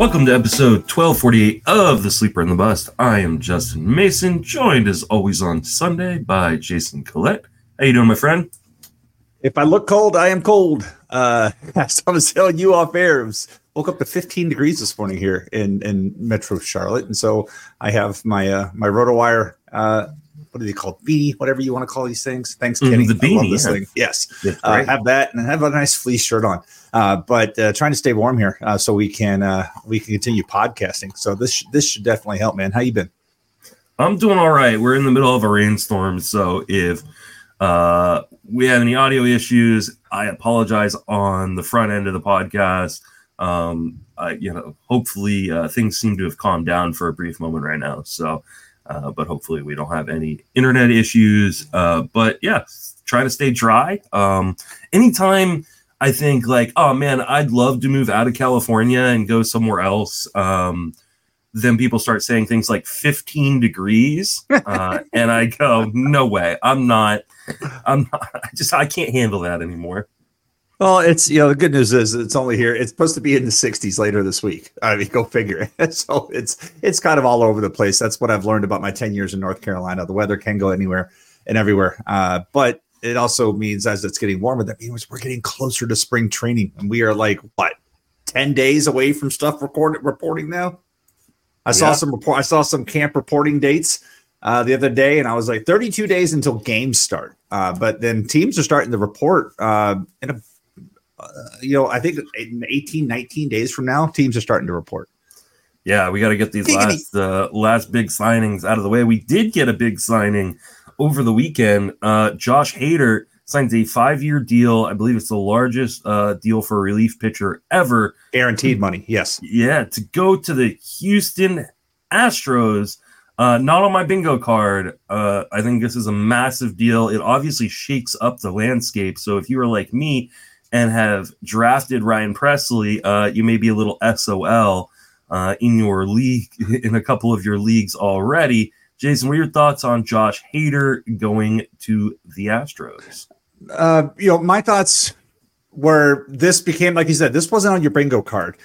Welcome to episode 1248 of The Sleeper and the Bust. I am Justin Mason, joined as always on Sunday by Jason Collette. How you doing, my friend? If I look cold, I am cold. Uh, so I was telling you off air, was, woke up to 15 degrees this morning here in, in Metro Charlotte. And so I have my uh, my RotoWire, uh, what do they call beanie, whatever you want to call these things. Thanks, Mm, Kenny. the I love this yeah. thing. Yes. Uh, have that and have a nice fleece shirt on. Uh, but uh, trying to stay warm here uh, so we can uh, we can continue podcasting. So this this should definitely help, man. How you been? I'm doing all right. We're in the middle of a rainstorm, so if uh, we have any audio issues, I apologize on the front end of the podcast. Um, I, you know, hopefully uh, things seem to have calmed down for a brief moment right now. So, uh, but hopefully we don't have any internet issues. Uh, but yeah, try to stay dry. Um, anytime I think like, oh man, I'd love to move out of California and go somewhere else. Um, then people start saying things like 15 degrees uh, and i go no way i'm not i'm not, i just i can't handle that anymore Well, it's you know the good news is it's only here. It's supposed to be in the 60s later this week. I mean, go figure. so it's it's kind of all over the place. That's what I've learned about my 10 years in North Carolina. The weather can go anywhere and everywhere. Uh, but it also means as it's getting warmer, that means we're getting closer to spring training, and we are like what 10 days away from stuff recorded reporting now. I saw Yeah. some report. I saw some camp reporting dates uh, the other day, and I was like 32 days until games start. Uh, but then teams are starting to report uh, in a uh, you know, I think in 18, 19 days from now, teams are starting to report. yeah we got to get these last uh, last big signings out of the way we did get a big signing over the weekend uh, josh hader signs a five-year deal i believe it's the largest uh, deal for a relief pitcher ever Guaranteed money. Yes. yeah, to go to the Houston Astros. Uh, not on my bingo card. Uh, I think this is a massive deal. It obviously shakes up the landscape. So if you were like me and have drafted Ryan Pressly, uh, you may be a little SOL uh, in your league, in a couple of your leagues already. Jason, what are your thoughts on Josh Hader going to the Astros? Uh, you know, my thoughts were this became, like you said, this wasn't on your bingo card.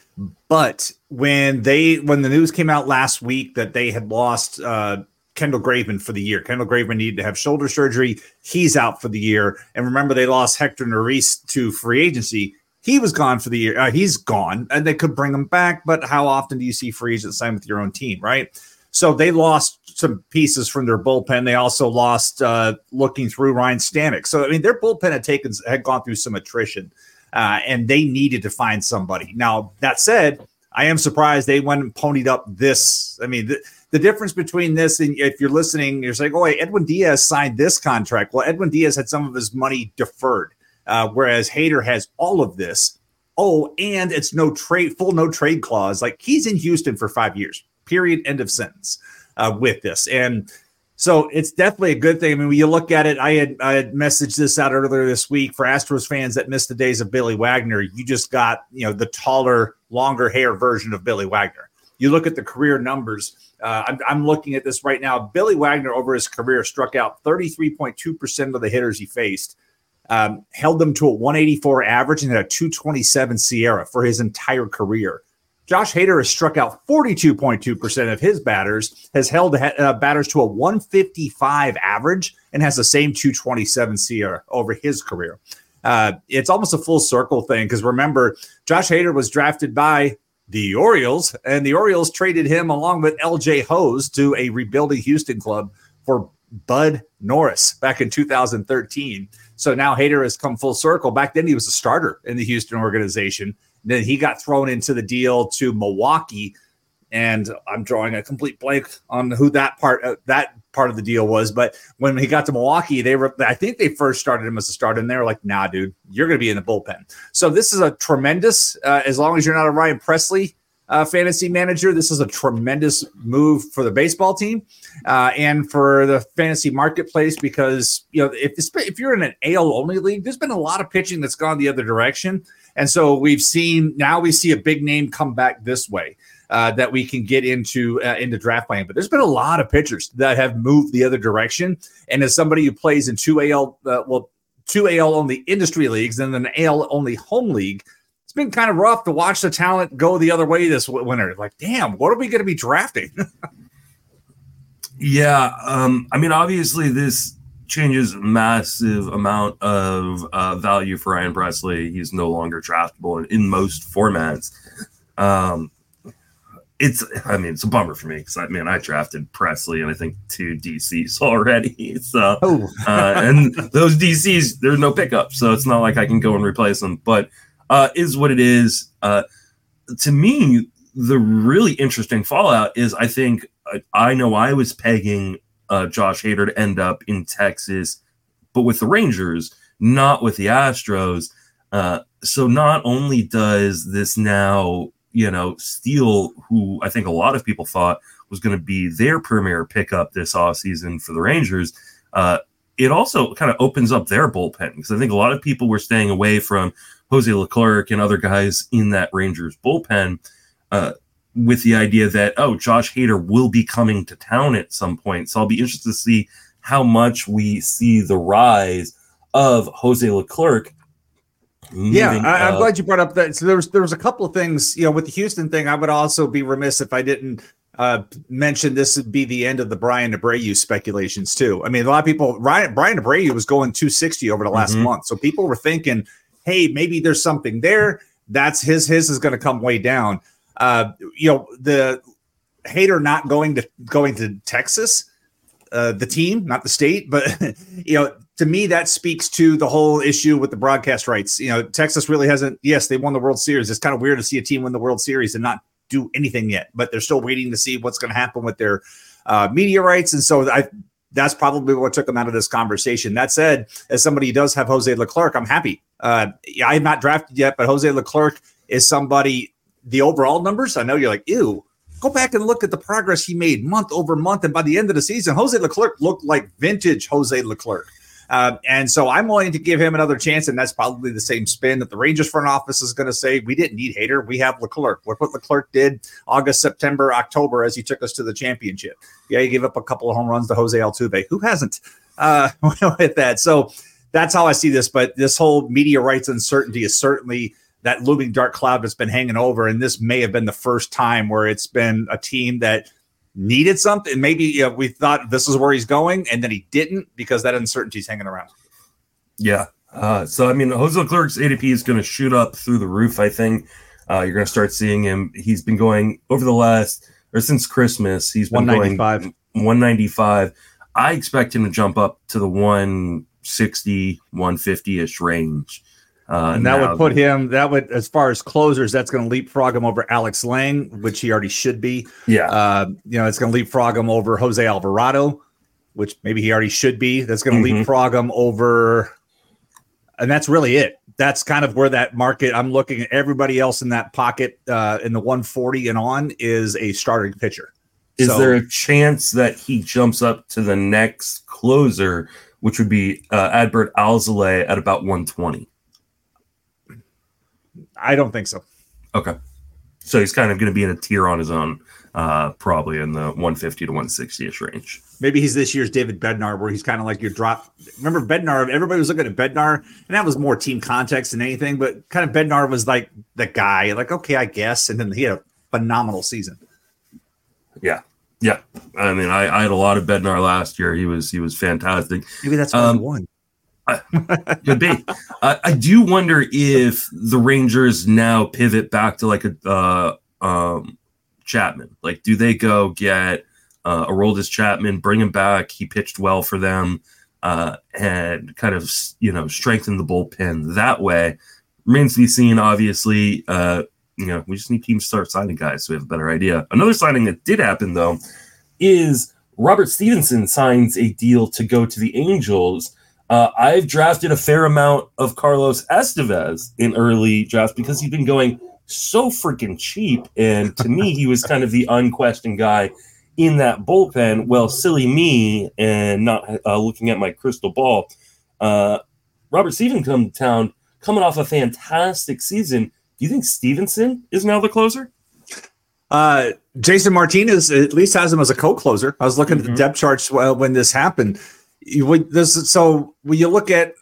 But when they, when the news came out last week that they had lost uh, Kendall Graveman for the year, Kendall Graveman needed to have shoulder surgery. He's out for the year. And remember, they lost Hector Neris to free agency. He was gone for the year. Uh, he's gone, and they could bring him back. But how often do you see free agents sign with your own team, right? So they lost some pieces from their bullpen. They also lost uh, looking through Ryne Stanek. So I mean, their bullpen had taken had gone through some attrition, uh, and they needed to find somebody. Now that said, I am surprised they went and ponied up this. I mean, the, the difference between this and if you're listening, you're saying, "Oh, wait, Edwin Diaz signed this contract." Well, Edwin Diaz had some of his money deferred, uh, whereas Hader has all of this. Oh, and it's no trade, full no trade clause. Like he's in Houston for five years. Period. End of sentence. Uh, with this, and so it's definitely a good thing. I mean, when you look at it, I had I had messaged this out earlier this week for Astros fans that missed the days of Billy Wagner. You just got you know the taller, longer hair version of Billy Wagner. You look at the career numbers. Uh, I'm, I'm looking at this right now. Billy Wagner over his career struck out 33.2 percent of the hitters he faced um, held them to a 184 average and had a 227 SIERA for his entire career. Josh Hader has struck out 42.2% of his batters, has held uh, batters to a 155 average, and has the same 227 SIERA over his career. Uh, it's almost a full circle thing because remember, Josh Hader was drafted by the Orioles, and the Orioles traded him along with LJ Hoes to a rebuilding Houston club for Bud Norris back in 2013. So now Hader has come full circle. Back then, he was a starter in the Houston organization. Then he got thrown into the deal to Milwaukee, and I'm drawing a complete blank on who that part uh, that part of the deal was. But when he got to Milwaukee, they were I think they first started him as a starter, and they were like, "Nah, dude, you're going to be in the bullpen." So this is a tremendous. Uh, as long as you're not a Ryan Pressly uh, fantasy manager, this is a tremendous move for the baseball team uh, and for the fantasy marketplace because you know if if you're in an AL only league, there's been a lot of pitching that's gone the other direction, and so we've seen now we see a big name come back this way. Uh, that we can get into uh, into draft plan, but there's been a lot of pitchers that have moved the other direction. And as somebody who plays in two AL, uh, well, two AL only industry leagues and an AL only home league, it's been kind of rough to watch the talent go the other way this winter. Like, damn, what are we going to be drafting? yeah, um, I mean, obviously this changes massive amount of uh, value for Ryan Pressly. He's no longer draftable in, in most formats. Um, it's I mean it's a bummer for me because I mean I drafted Pressly and I think two DCs already. So oh. uh, and those DCs there's no pickup, so it's not like I can go and replace them. But uh, is what it is. Uh, to me, the really interesting fallout is I think I, I know I was pegging uh, Josh Hader to end up in Texas, but with the Rangers, not with the Astros. Uh, so not only does this now you know, Steele, who I think a lot of people thought was going to be their premier pickup this offseason for the Rangers, uh, it also kind of opens up their bullpen because I think a lot of people were staying away from Jose Leclerc and other guys in that Rangers bullpen uh, with the idea that, oh, Josh Hader will be coming to town at some point. So I'll be interested to see how much we see the rise of Jose Leclerc yeah, I, am glad you brought up that. So there was there was a couple of things, you know, with the Houston thing. I would also be remiss if I didn't uh, mention this would be the end of the Bryan Abreu speculations too. I mean, a lot of people. Ryan Bryan Abreu was going 260 over the last mm-hmm. month, so people were thinking, hey, maybe there's something there. That's his. His is going to come way down. Uh, you know, the Hader not going to going to Texas. Uh, the team, not the state, but you know, to me, that speaks to the whole issue with the broadcast rights. You know, Texas really hasn't. Yes, they won the World Series. It's kind of weird to see a team win the World Series and not do anything yet, but they're still waiting to see what's going to happen with their uh, media rights. And so I, that's probably what took them out of this conversation. That said, as somebody who does have Jose Leclerc, I'm happy. Uh, I have not drafted yet, but Jose Leclerc is somebody. The overall numbers, I know you're like, ew. Go back and look at the progress he made month over month, and by the end of the season, Jose Leclerc looked like vintage Jose Leclerc. Uh, and so I'm willing to give him another chance, and that's probably the same spin that the Rangers front office is going to say. We didn't need Hader. We have Leclerc. Look what Leclerc did August, September, October as he took us to the championship. Yeah, he gave up a couple of home runs to Jose Altuve. Who hasn't uh, with that? So that's how I see this. But this whole media rights uncertainty is certainly that looming dark cloud that's been hanging over. And this may have been the first time where it's been a team that – needed something. Maybe you know, we thought this is where he's going, and then he didn't because that uncertainty's hanging around. Yeah. Uh, so I mean, Jose Leclerc's ADP is going to shoot up through the roof. I think uh, you're going to start seeing him. He's been going over the last or since Christmas. He's been 195. going 195. I expect him to jump up to the 160, 150 ish range. Uh, and that now, would put him. That would, as far as closers, that's going to leapfrog him over Alex Lange, which he already should be. Yeah. Uh, you know, it's going to leapfrog him over Jose Alvarado, which maybe he already should be. That's going to mm-hmm. leapfrog him over, and that's really it. That's kind of where that market. I'm looking at everybody else in that pocket uh, in the 140 and on is a starting pitcher. Is so, there a chance that he jumps up to the next closer, which would be uh, Adbert Alzolay at about 120? I don't think so. Okay. So he's kind of going to be in a tier on his own, uh, probably in the 150 to 160 ish range. Maybe he's this year's David Bednar, where he's kind of like your drop. Remember Bednar? Everybody was looking at Bednar, and that was more team context than anything. But kind of Bednar was like the guy, like okay, I guess, and then he had a phenomenal season. Yeah, yeah. I mean, I, I had a lot of Bednar last year. He was he was fantastic. Maybe that's why um, he won. could be. I, I, do wonder if the Rangers now pivot back to like a uh, um, Chapman. Like, do they go get uh, Aroldis Chapman, bring him back? He pitched well for them, uh, and kind of you know strengthen the bullpen that way. Remains to be seen. Obviously, uh, you know we just need teams to start signing guys so we have a better idea. Another signing that did happen though is Robert Stephenson signs a deal to go to the Angels uh, I've drafted a fair amount of Carlos Estevez in early drafts because he's been going so freaking cheap. And to me, he was kind of the unquestioned guy in that bullpen. Well, silly me, and not uh, looking at my crystal ball. Uh, Robert Stephenson come to town coming off a fantastic season. Do you think Stephenson is now the closer? Uh, Jason Martinez at least has him as a co-closer. I was looking mm-hmm. at the mm-hmm. depth charts when this happened this, so when you look at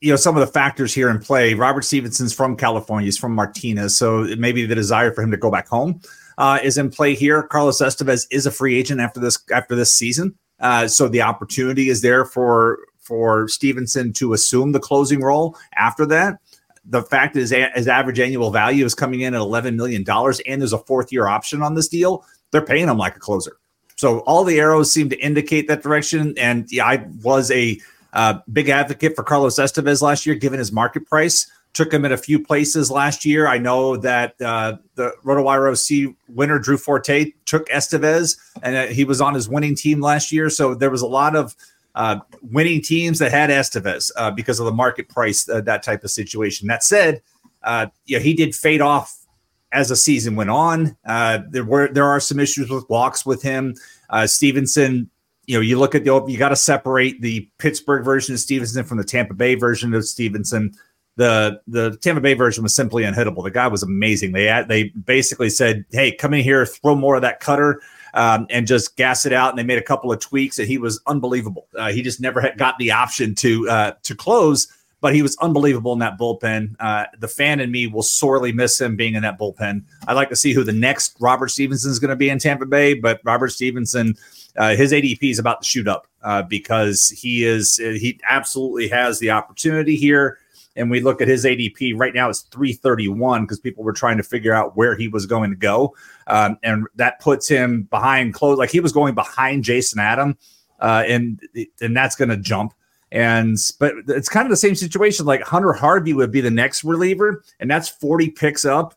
you know some of the factors here in play. Robert Stephenson's from California. He's from Martinez, so maybe the desire for him to go back home uh, is in play here. Carlos Estevez is a free agent after this after this season, uh, so the opportunity is there for for Stephenson to assume the closing role after that. The fact is, his average annual value is coming in at eleven million dollars, and there's a fourth year option on this deal. They're paying him like a closer. So all the arrows seem to indicate that direction. And yeah, I was a uh, big advocate for Carlos Estevez last year, given his market price. Took him in a few places last year. I know that uh, the RotoWire OC winner Drew Forte took Estevez, and uh, he was on his winning team last year. So there was a lot of uh, winning teams that had Estevez uh, because of the market price, uh, that type of situation. That said, uh, yeah, he did fade off as the season went on. Uh, there were there are some issues with walks with him. Uh, Stephenson you know, you look at the you got to separate the Pittsburgh version of Stephenson from the Tampa Bay version of Stephenson. The the Tampa Bay version was simply unhittable. The guy was amazing. They they basically said, "Hey, come in here, throw more of that cutter." Um, and just gas it out. And they made a couple of tweaks, and he was unbelievable. Uh, he just never had got the option to uh, to close, but he was unbelievable in that bullpen. Uh, the fan in me will sorely miss him being in that bullpen. I'd like to see who the next Robert Stephenson is going to be in Tampa Bay, but Robert Stephenson, uh, his ADP is about to shoot up uh, because he is he absolutely has the opportunity here. And we look at his ADP right now; it's 331 because people were trying to figure out where he was going to go, um, and that puts him behind close. Like he was going behind Jason Adam, uh, and and that's going to jump. And but it's kind of the same situation. Like Hunter Harvey would be the next reliever, and that's 40 picks up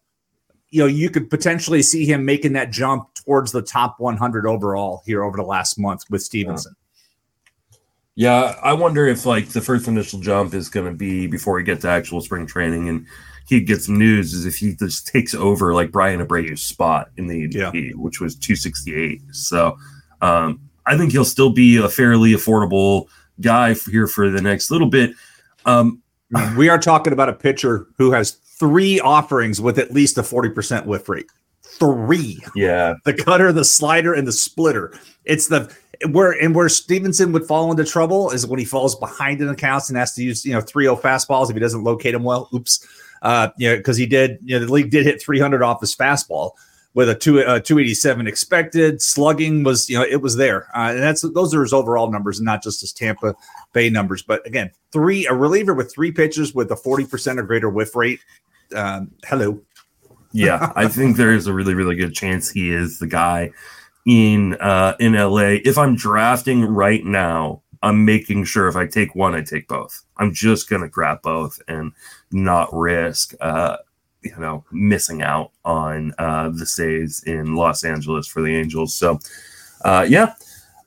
you know, you could potentially see him making that jump towards the top 100 overall here over the last month with Stephenson. Yeah, I wonder if like the first initial jump is going to be before he gets to actual spring training and he gets news is if he just takes over like Bryan Abreu's spot in the ADP, yeah. which was 268. So um, I think he'll still be a fairly affordable guy here for the next little bit. Um, we are talking about a pitcher who has three offerings with at least a 40% whiff rate. Three. Yeah. The cutter, the slider, and the splitter. It's the where and where Stephenson would fall into trouble is when he falls behind in accounts and has to use, you know, 3-0 fastballs if he doesn't locate them well. Oops. Uh, you know, because he did, you know, the league did hit 300 off his fastball with a two uh, 287 expected. Slugging was, you know, it was there. Uh, and that's those are his overall numbers, and not just his Tampa Bay numbers. But again, three a reliever with three pitches with a 40% or greater whiff rate um, hello. yeah, I think there is a really, really good chance he is the guy in uh, in LA. If I'm drafting right now, I'm making sure if I take one, I take both. I'm just gonna grab both and not risk, uh, you know, missing out on uh, the stays in Los Angeles for the Angels. So, uh, yeah.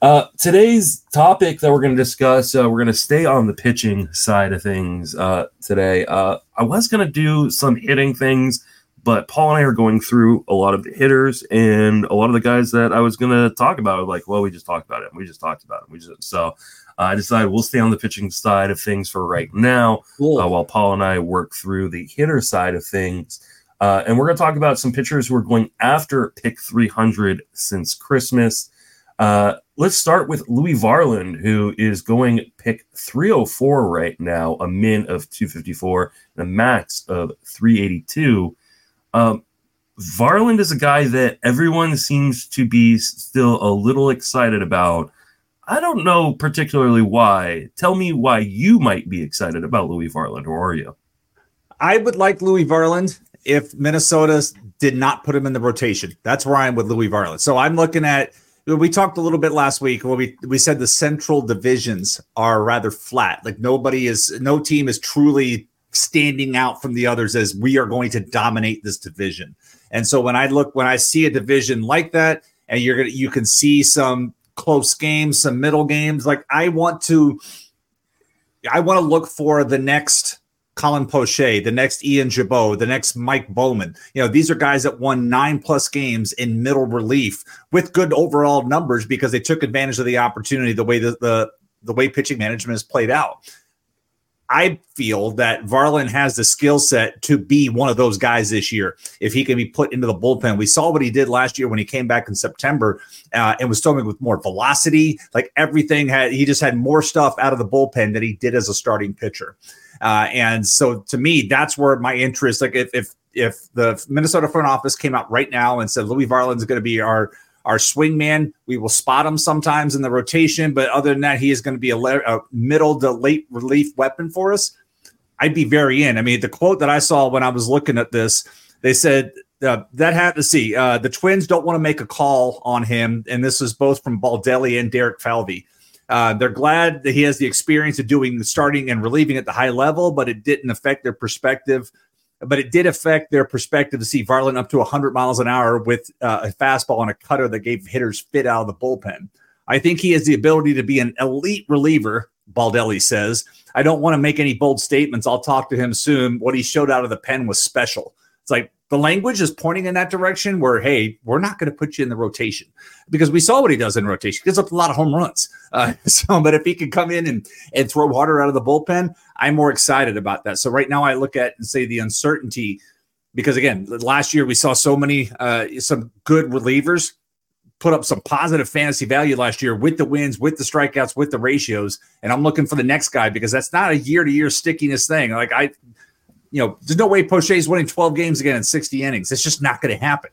Uh, today's topic that we're going to discuss, uh, we're going to stay on the pitching side of things uh, today. Uh, I was going to do some hitting things, but Paul and I are going through a lot of the hitters and a lot of the guys that I was going to talk about. Like, well, we just talked about it. We just talked about it. We just so I decided we'll stay on the pitching side of things for right now, cool. Uh, while Paul and I work through the hitter side of things. and we're going to talk about some pitchers who are going after pick 300 since Christmas. Uh, let's start with Louis Varland, who is going pick 304 right now, a min of 254 and a max of 382. Um, Varland is a guy that everyone seems to be still a little excited about. I don't know particularly why. Tell me why you might be excited about Louis Varland, or are you? I would like Louis Varland if Minnesota did not put him in the rotation. That's where I am with Louis Varland. So I'm looking at we talked a little bit last week where we we said the central divisions are rather flat. Like nobody is no team is truly standing out from the others as we are going to dominate this division. And so when I look when I see a division like that and you're going to you can see some close games, some middle games, like I want to I want to look for the next Colin Poche, the next Ian Gibaut, the next Mike Bowman. You know, these are guys that won nine plus games in middle relief with good overall numbers because they took advantage of the opportunity the way the the, the way pitching management has played out. I feel that Varland has the skill set to be one of those guys this year if he can be put into the bullpen. We saw what he did last year when he came back in September uh, and was throwing with more velocity. Like everything had, he just had more stuff out of the bullpen than he did as a starting pitcher. Uh, and so to me, that's where my interest, like if, if, if the Minnesota front office came out right now and said Louis Varland's going to be our our swing man, we will spot him sometimes in the rotation, but other than that, he is going to be a, le- a middle to late relief weapon for us. I'd be very in. I mean, the quote that I saw when I was looking at this, they said uh, that had to see uh, the Twins don't want to make a call on him, and this is both from Baldelli and Derek Falvey. Uh, they're glad that he has the experience of doing the starting and relieving at the high level, but it didn't affect their perspective but it did affect their perspective to see Varland up to 100 miles an hour with uh, a fastball and a cutter that gave hitters fit out of the bullpen. I think he has the ability to be an elite reliever, Baldelli says. I don't want to make any bold statements. I'll talk to him soon. What he showed out of the pen was special. It's like the language is pointing in that direction where, hey, we're not going to put you in the rotation because we saw what he does in rotation. He gives up a lot of home runs. Uh, so, but if he can come in and, and throw water out of the bullpen, I'm more excited about that. So right now I look at and say the uncertainty because again, last year we saw so many, uh, some good relievers put up some positive fantasy value last year with the wins, with the strikeouts, with the ratios. And I'm looking for the next guy because that's not a year to year stickiness thing. Like I, you know, there's no way Poche is winning 12 games again in 60 innings. It's just not going to happen.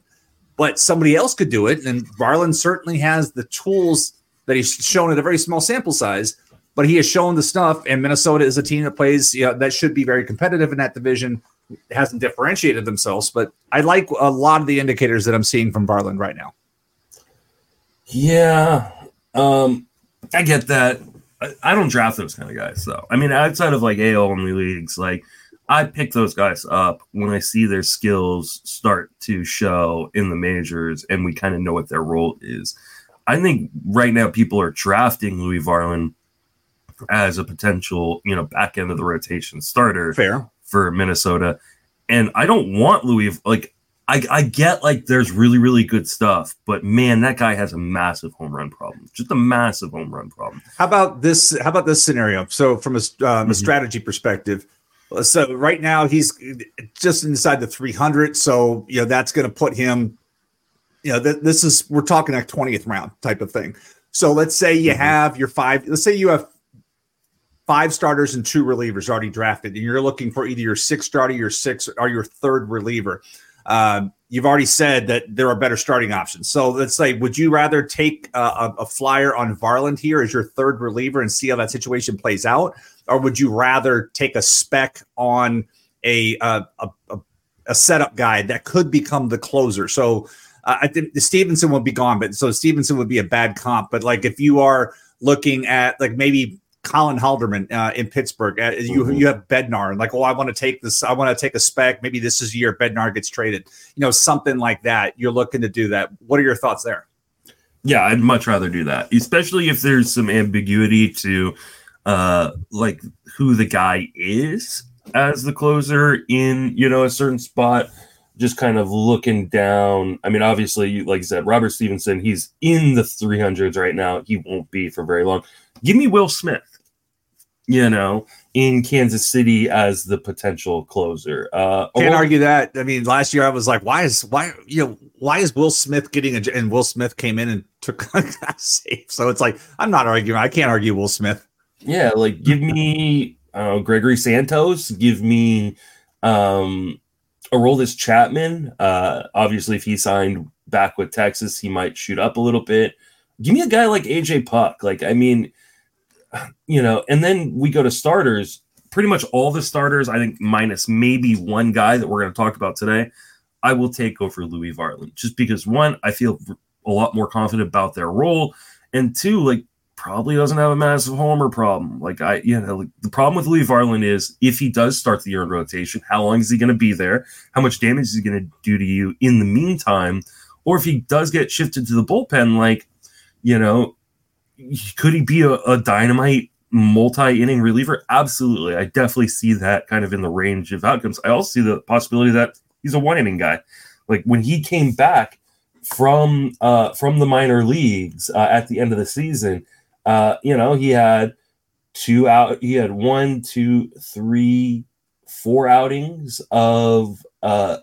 But somebody else could do it. And Varland certainly has the tools that he's shown at a very small sample size, but he has shown the stuff. And Minnesota is a team that plays, you know, that should be very competitive in that division. It hasn't differentiated themselves, but I like a lot of the indicators that I'm seeing from Varland right now. Yeah. Um, I get that. I, I don't draft those kind of guys, though. I mean, outside of like AL only leagues, like – I pick those guys up when I see their skills start to show in the majors and we kind of know what their role is. I think right now people are drafting Louis Varland as a potential, you know, back end of the rotation starter Fair. for Minnesota. And I don't want Louis like I, I get like there's really, really good stuff, but man, that guy has a massive home run problem. Just a massive home run problem. How about this? How about this scenario? So, from a, um, mm-hmm. a strategy perspective, so right now he's just inside the 300. So you know that's going to put him. You know th- this is we're talking a 20th round type of thing. So let's say you mm-hmm. have your five. Let's say you have five starters and two relievers already drafted, and you're looking for either your sixth starter, your sixth, or your third reliever. Um, you've already said that there are better starting options. So let's say, would you rather take a, a, a flyer on Varland here as your third reliever and see how that situation plays out, or would you rather take a spec on a a, a, a setup guy that could become the closer? So uh, I think Stephenson would be gone, but so Stephenson would be a bad comp. But like if you are looking at like maybe Colin Holderman uh, in Pittsburgh, uh, you mm-hmm. you have Bednar, and like, oh, I want to take this, I want to take a spec. Maybe this is year Bednar gets traded, you know, something like that. You're looking to do that. What are your thoughts there? Yeah, I'd much rather do that, especially if there's some ambiguity to uh, like who the guy is as the closer in you know a certain spot just kind of looking down. I mean obviously like i said robert stephenson he's in the 300s right now. He won't be for very long. Give me will smith you know in kansas city as the potential closer. Uh can't argue that. I mean last year i was like why is why you know why is will smith getting a and will smith came in and took that save so it's like i'm not arguing. I can't argue will smith yeah, like give me uh, Gregory Santos, give me um, Aroldis Chapman. Uh, obviously, if he signed back with Texas, he might shoot up a little bit. Give me a guy like AJ Puk. Like, I mean, you know, and then we go to starters. Pretty much all the starters, I think, minus maybe one guy that we're going to talk about today, I will take over Louis Varland just because one, I feel a lot more confident about their role, and two, like probably doesn't have a massive homer problem. Like I, you know, like the problem with Lee Varland is if he does start the year in rotation, how long is he going to be there? How much damage is he going to do to you in the meantime? Or if he does get shifted to the bullpen, like, you know, could he be a, a dynamite multi-inning reliever? Absolutely. I definitely see that kind of in the range of outcomes. I also see the possibility that he's a one-inning guy. Like when he came back from uh, from the minor leagues uh, at the end of the season, uh, you know, he had two out, he had one, two, three, four outings of, uh,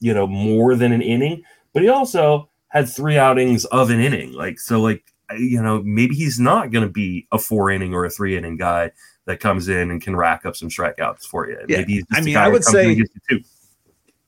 you know, more than an inning, but he also had three outings of an inning. Like, so, like, you know, maybe he's not going to be a four inning or a three inning guy that comes in and can rack up some strikeouts for you. Yeah. Maybe he's just I a mean, guy I would and say- two.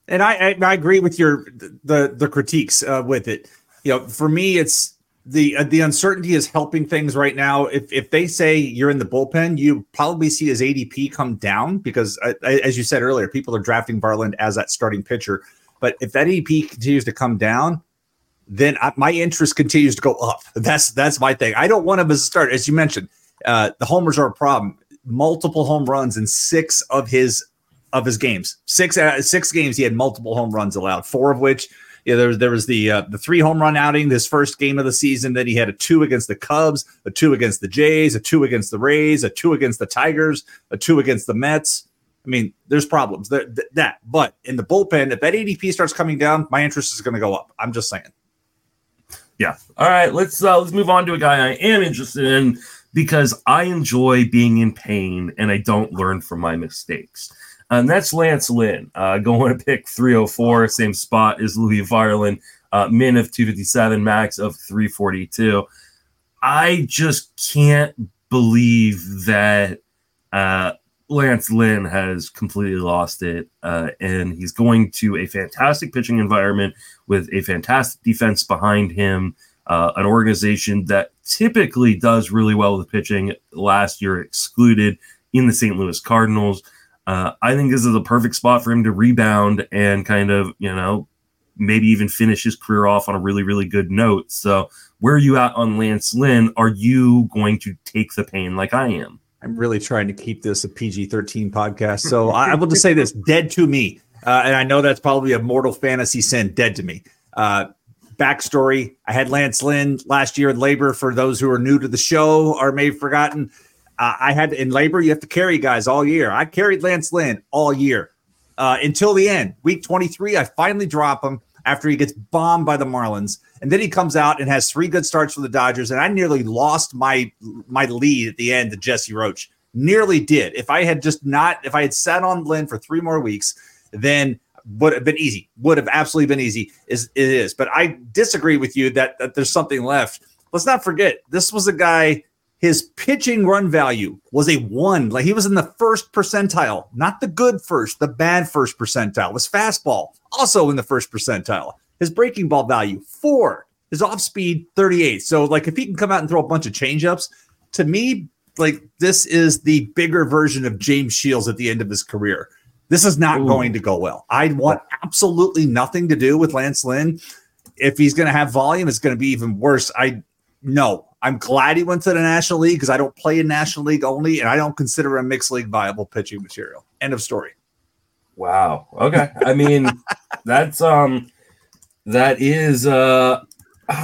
and I, I I agree with your the the critiques uh, with it. You know, for me, it's the uh, the uncertainty is helping things right now. If if they say you're in the bullpen, you probably see his ADP come down because, uh, as you said earlier, people are drafting Varland as that starting pitcher. But if that ADP continues to come down, then I, my interest continues to go up. That's that's my thing. I don't want him as a starter, as you mentioned. Uh, the homers are a problem. Multiple home runs in six of his of his games. Six uh, six games he had multiple home runs allowed. Four of which yeah, there was there was the uh, the three home run outing this first game of the season. Then he had a two against the Cubs, a two against the Jays, a two against the Rays, a two against the Tigers, a two against the Mets. I mean, there's problems there, th- that, but in the bullpen, if that ADP starts coming down, my interest is going to go up. I'm just saying. Yeah. All right. Let's uh, let's move on to a guy I am interested in because I enjoy being in pain and I don't learn from my mistakes. And that's Lance Lynn, uh, going to pick 304, same spot as Louis Varland, uh, min of 257, max of 342. I just can't believe that uh, Lance Lynn has completely lost it, uh, and he's going to a fantastic pitching environment with a fantastic defense behind him. Uh, an organization that typically does really well with pitching. Last year, excluded in the St. Louis Cardinals. Uh, I think this is a perfect spot for him to rebound and kind of, you know, maybe even finish his career off on a really, really good note. So, where are you at on Lance Lynn? Are you going to take the pain like I am? I'm really trying to keep this a PG 13 podcast. So I, I will just say this dead to me. Uh, and I know that's probably a mortal fantasy sin, dead to me. Uh, backstory I had Lance Lynn last year in LABR. For those who are new to the show or may have forgotten, uh, I had in LABR, you have to carry guys all year. I carried Lance Lynn all year uh, until the end. Week 23, I finally drop him after he gets bombed by the Marlins. And then he comes out and has three good starts for the Dodgers. And I nearly lost my my lead at the end to Jesse Roach. Nearly did. If I had just not, if I had sat on Lynn for three more weeks, then would have been easy. Would have absolutely been easy. Is it is. But I disagree with you that, that there's something left. Let's not forget, this was a guy, his pitching run value was a one. Like he was in the first percentile, not the good first, the bad first percentile. His fastball also in the first percentile. His breaking ball value, four. His off speed, 38. So, like, if he can come out and throw a bunch of changeups, to me, like, this is the bigger version of James Shields at the end of his career. This is not Ooh. going to go well. I want absolutely nothing to do with Lance Lynn. If he's going to have volume, it's going to be even worse. I no. I'm glad he went to the National League because I don't play in National League only, and I don't consider a mixed league viable pitching material. End of story. Wow. Okay. I mean, that's um that is uh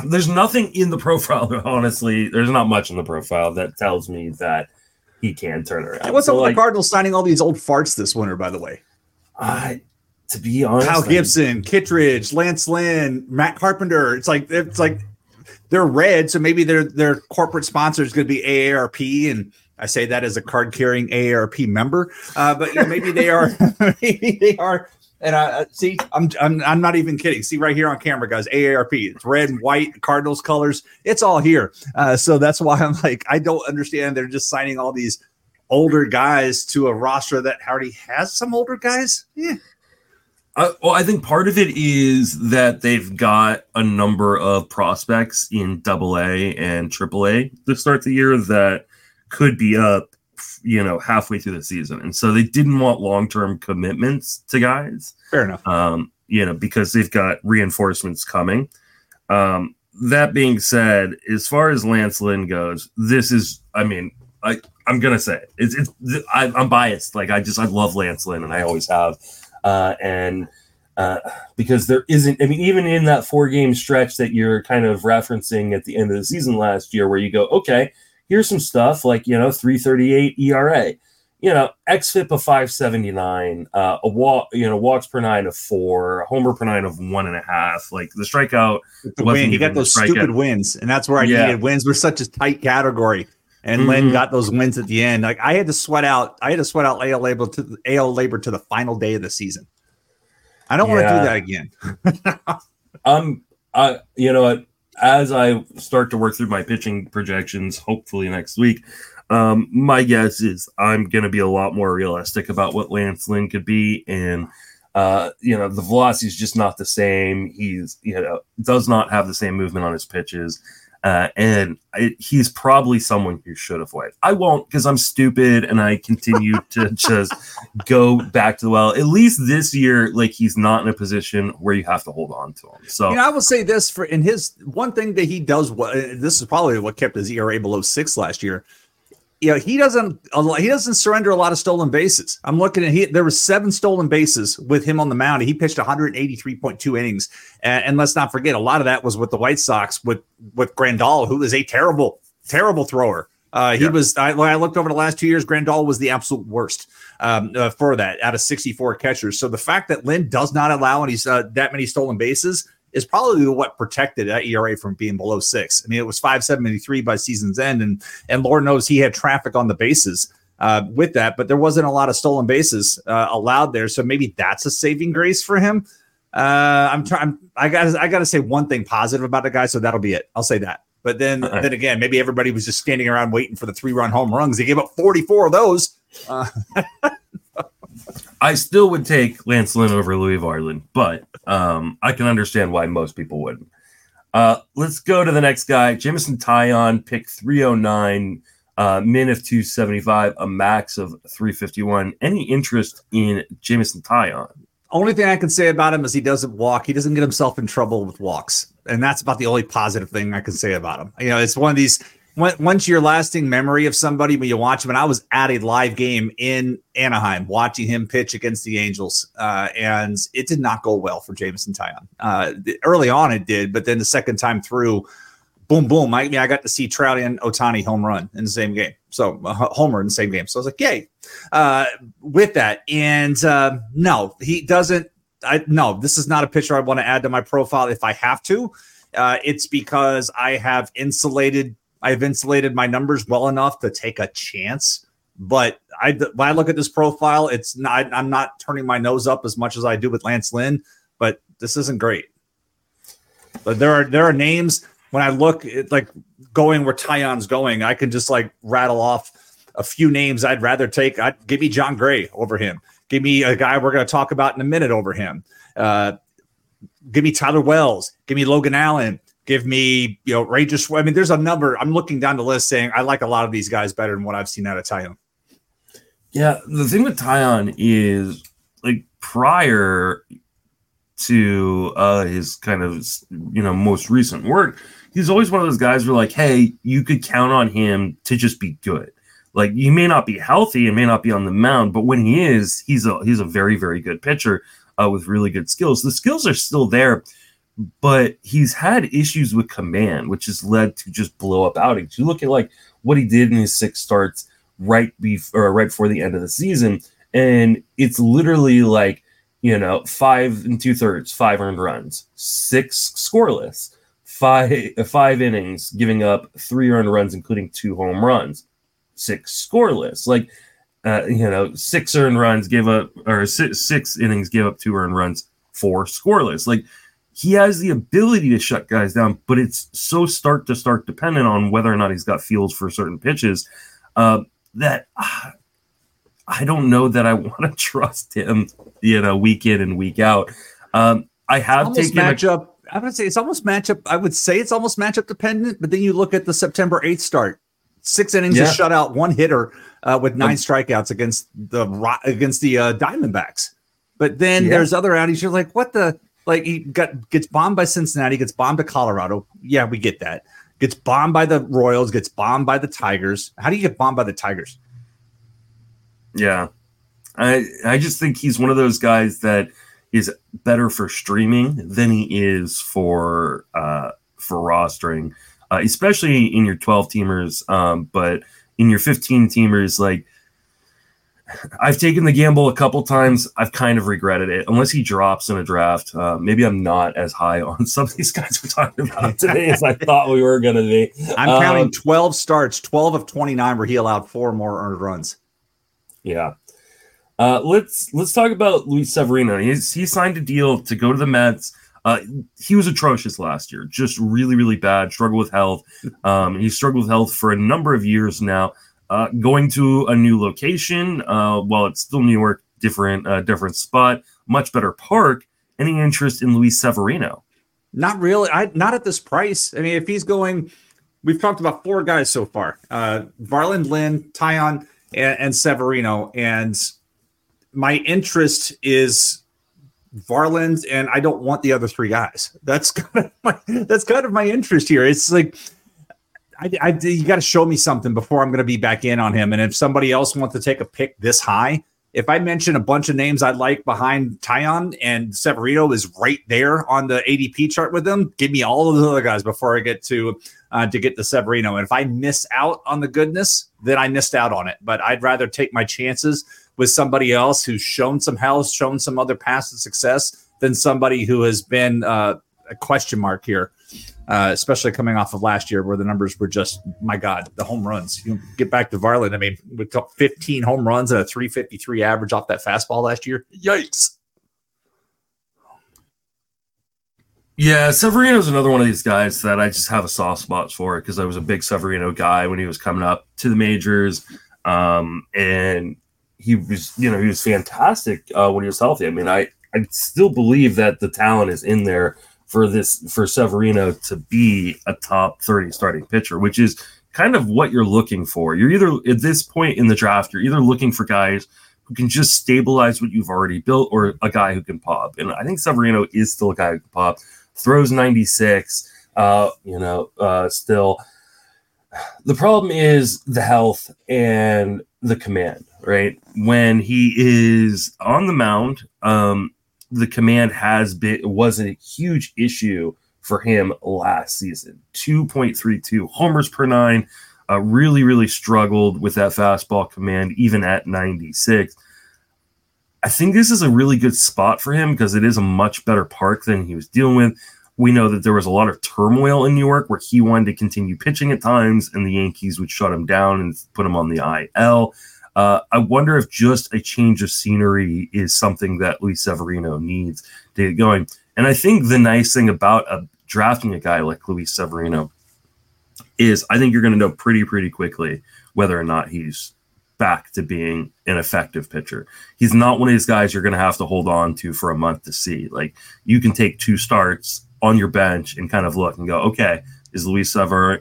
there's nothing in the profile, honestly. There's not much in the profile that tells me that he can turn around. Hey, what's So, up with like, the Cardinals signing all these old farts this winter, by the way? I to be honest, Kyle Gibson, Kittredge, Lance Lynn, Matt Carpenter. It's like it's like they're red, so maybe their their corporate sponsor is going to be AARP, and I say that as a card carrying AARP member. Uh, but you know, maybe they are, maybe they are. And I see, I'm, I'm I'm not even kidding. See right here on camera, guys. AARP. It's red and white, Cardinals colors. It's all here. Uh, so that's why I'm like, I don't understand. They're just signing all these older guys to a roster that already has some older guys. Yeah. Uh, well, I think part of it is that they've got a number of prospects in Double A and Triple A to start the year that could be up, you know, halfway through the season, and so they didn't want long term commitments to guys. Fair enough. um, you know, because they've got reinforcements coming. Um, that being said, as far as Lance Lynn goes, this is, I mean, I, I'm gonna say it. it's, it's I, I'm biased. Like I just, I love Lance Lynn, and I always have, uh, and uh, because there isn't, I mean, even in that four game stretch that you're kind of referencing at the end of the season last year, where you go, okay, here's some stuff like you know, 338 ERA you know, XFIP of 579, uh, a walk, you know, walks per nine of four, a homer per nine of one and a half. Like the strikeout, the wasn't win. You got those stupid wins, and that's where I Yeah. needed wins. We're such a tight category, and Lynn Mhm. got those wins at the end. Like I had to sweat out. I had to sweat out AL LABR to AL LABR to the final day of the season. I don't want to do that again. um, I, you know what? as I start to work through my pitching projections, hopefully next week, um, my guess is I'm going to be a lot more realistic about what Lance Lynn could be, and uh, you know the velocity is just not the same. He's you know does not have the same movement on his pitches. Uh, and it, he's probably someone you should avoid. I won't because I'm stupid and I continue to just go back to the well. At least this year, like he's not in a position where you have to hold on to him. So you know, I will say this for in his one thing that he does. What this is probably what kept his ERA below six last year you know, he doesn't he doesn't surrender a lot of stolen bases. I'm looking at he there was seven stolen bases with him on the mound. He pitched 183.2 innings, and, and, let's not forget a lot of that was with the White Sox with with Grandal, who is a terrible terrible thrower. Uh, he yeah. was I, when I looked over the last two years, Grandal was the absolute worst um, uh, for that out of 64 catchers. So the fact that Lynn does not allow any uh, that many stolen bases is probably what protected that ERA from being below six. I mean, it was 573 by season's end, and and Lord knows he had traffic on the bases uh, with that, but there wasn't a lot of stolen bases uh, allowed there. So maybe that's a saving grace for him. Uh, I'm trying. I got. I got to say one thing positive about the guy. So that'll be it. I'll say that. But then, right. then again, maybe everybody was just standing around waiting for the three run home runs. They gave up 44 of those. Uh, I still would take Lance Lynn over Louis Varland, but um, I can understand why most people wouldn't. Uh, let's go to the next guy, Jameson Taillon, pick 309, uh, min of 275, a max of 351. Any interest in Jameson Taillon? Only thing I can say about him is he doesn't walk. He doesn't get himself in trouble with walks, and that's about the only positive thing I can say about him. You know, it's one of these once your lasting memory of somebody when you watch him, and I was at a live game in Anaheim watching him pitch against the Angels, uh, and it did not go well for Jameson Taillon. Uh, early on, it did, but then the second time through, boom, boom. I, I got to see Trout and Ohtani home run in the same game, so uh, homer in the same game. So I was like, yay! Uh, with that, and uh, no, he doesn't. I no, this is not a pitcher I want to add to my profile if I have to. Uh, it's because I have insulated I've insulated my numbers well enough to take a chance. But I, when I look at this profile, it's not. I'm not turning my nose up as much as I do with Lance Lynn. But this isn't great. But there are there are names when I look at like going where Taillon's going, I can just like rattle off a few names I'd rather take. I'd give me Jon Gray over him. Give me a guy we're going to talk about in a minute over him. Uh, give me Tyler Wells. Give me Logan Allen. Give me, you know, just. I mean, there's a number. I'm looking down the list saying I like a lot of these guys better than what I've seen out of Taillon. Yeah, the thing with Taillon is like prior to uh, his kind of you know most recent work, he's always one of those guys who are like, hey, you could count on him to just be good. Like he may not be healthy and may not be on the mound, but when he is, he's a he's a very very good pitcher uh, with really good skills. The skills are still there but he's had issues with command, which has led to just blow up outings. You look at like what he did in his six starts right before right before the end of the season, and it's literally like you know five and two thirds, five earned runs, six scoreless, five five innings, giving up three earned runs, including two home runs, six scoreless, like. Uh, you know, six earned runs give up, or six, six innings give up two earned runs, four scoreless. Like he has the ability to shut guys down, but it's so start to start dependent on whether or not he's got feels for certain pitches uh, that uh, I don't know that I want to trust him, you know, week in and week out. Um, I have almost taken matchup. A, I would say it's almost matchup. I would say it's almost matchup dependent, but then you look at the September 8th start, six innings yeah. of shutout, one hitter uh, with nine um, strikeouts against the against the uh, Diamondbacks. But then yeah. there's other outings. You're like, what the like he got gets bombed by Cincinnati, gets bombed to Colorado. Yeah, we get that. Gets bombed by the Royals, gets bombed by the Tigers. How do you get bombed by the Tigers? Yeah. I I just think he's one of those guys that is better for streaming than he is for uh for rostering, uh, especially in your 12 teamers. Um, but in your 15 teamers, like I've taken the gamble a couple times. I've kind of regretted it. Unless he drops in a draft, uh, maybe I'm not as high on some of these guys we're talking about today as I thought we were going to be. I'm um, counting 12 starts, 12 of 29 where he allowed four more earned runs. Yeah. Uh, let's let's talk about Luis Severino. He's he signed a deal to go to the Mets. Uh, he was atrocious last year, just really, really bad. Struggled with health. Um, he struggled with health for a number of years now. Uh, going to a new location, uh, while it's still New York, different, uh, different spot, much better park. Any interest in Luis Severino? Not really. I not at this price. I mean, if he's going, we've talked about four guys so far: uh, Varland, Lynn, Taillon, and, and Severino. And my interest is Varland, and I don't want the other three guys. That's kind of my that's kind of my interest here. It's like I, I you got to show me something before I'm going to be back in on him. And if somebody else wants to take a pick this high, if I mention a bunch of names I like behind Taillon and Severino is right there on the ADP chart with them, give me all of the other guys before I get to uh, to get to Severino. And if I miss out on the goodness, then I missed out on it. But I'd rather take my chances with somebody else who's shown some health, shown some other past success than somebody who has been uh, a question mark here, uh, especially coming off of last year where the numbers were just, my God, the home runs. You get back to Varland. I mean, we took 15 home runs and a 353 average off that fastball last year. Yikes. Yeah, Severino is another one of these guys that I just have a soft spot for because I was a big Severino guy when he was coming up to the majors. Um, and he was, you know, he was fantastic uh, when he was healthy. I mean, I, I still believe that the talent is in there for this for Severino to be a top 30 starting pitcher, which is kind of what you're looking for. You're either at this point in the draft, you're either looking for guys who can just stabilize what you've already built or a guy who can pop. And I think Severino is still a guy who can pop, throws 96, uh, you know, uh, still. The problem is the health and the command, right? When he is on the mound, um, the command has been was a huge issue for him last season. 2.32 homers per nine. Uh, really, really struggled with that fastball command, even at 96. I think this is a really good spot for him because it is a much better park than he was dealing with. We know that there was a lot of turmoil in New York where he wanted to continue pitching at times, and the Yankees would shut him down and put him on the IL. Uh, I wonder if just a change of scenery is something that Luis Severino needs to get going. And I think the nice thing about a, drafting a guy like Luis Severino is I think you're going to know pretty, pretty quickly whether or not he's back to being an effective pitcher. He's not one of these guys you're going to have to hold on to for a month to see. Like you can take two starts on your bench and kind of look and go, okay, is Luis, uh,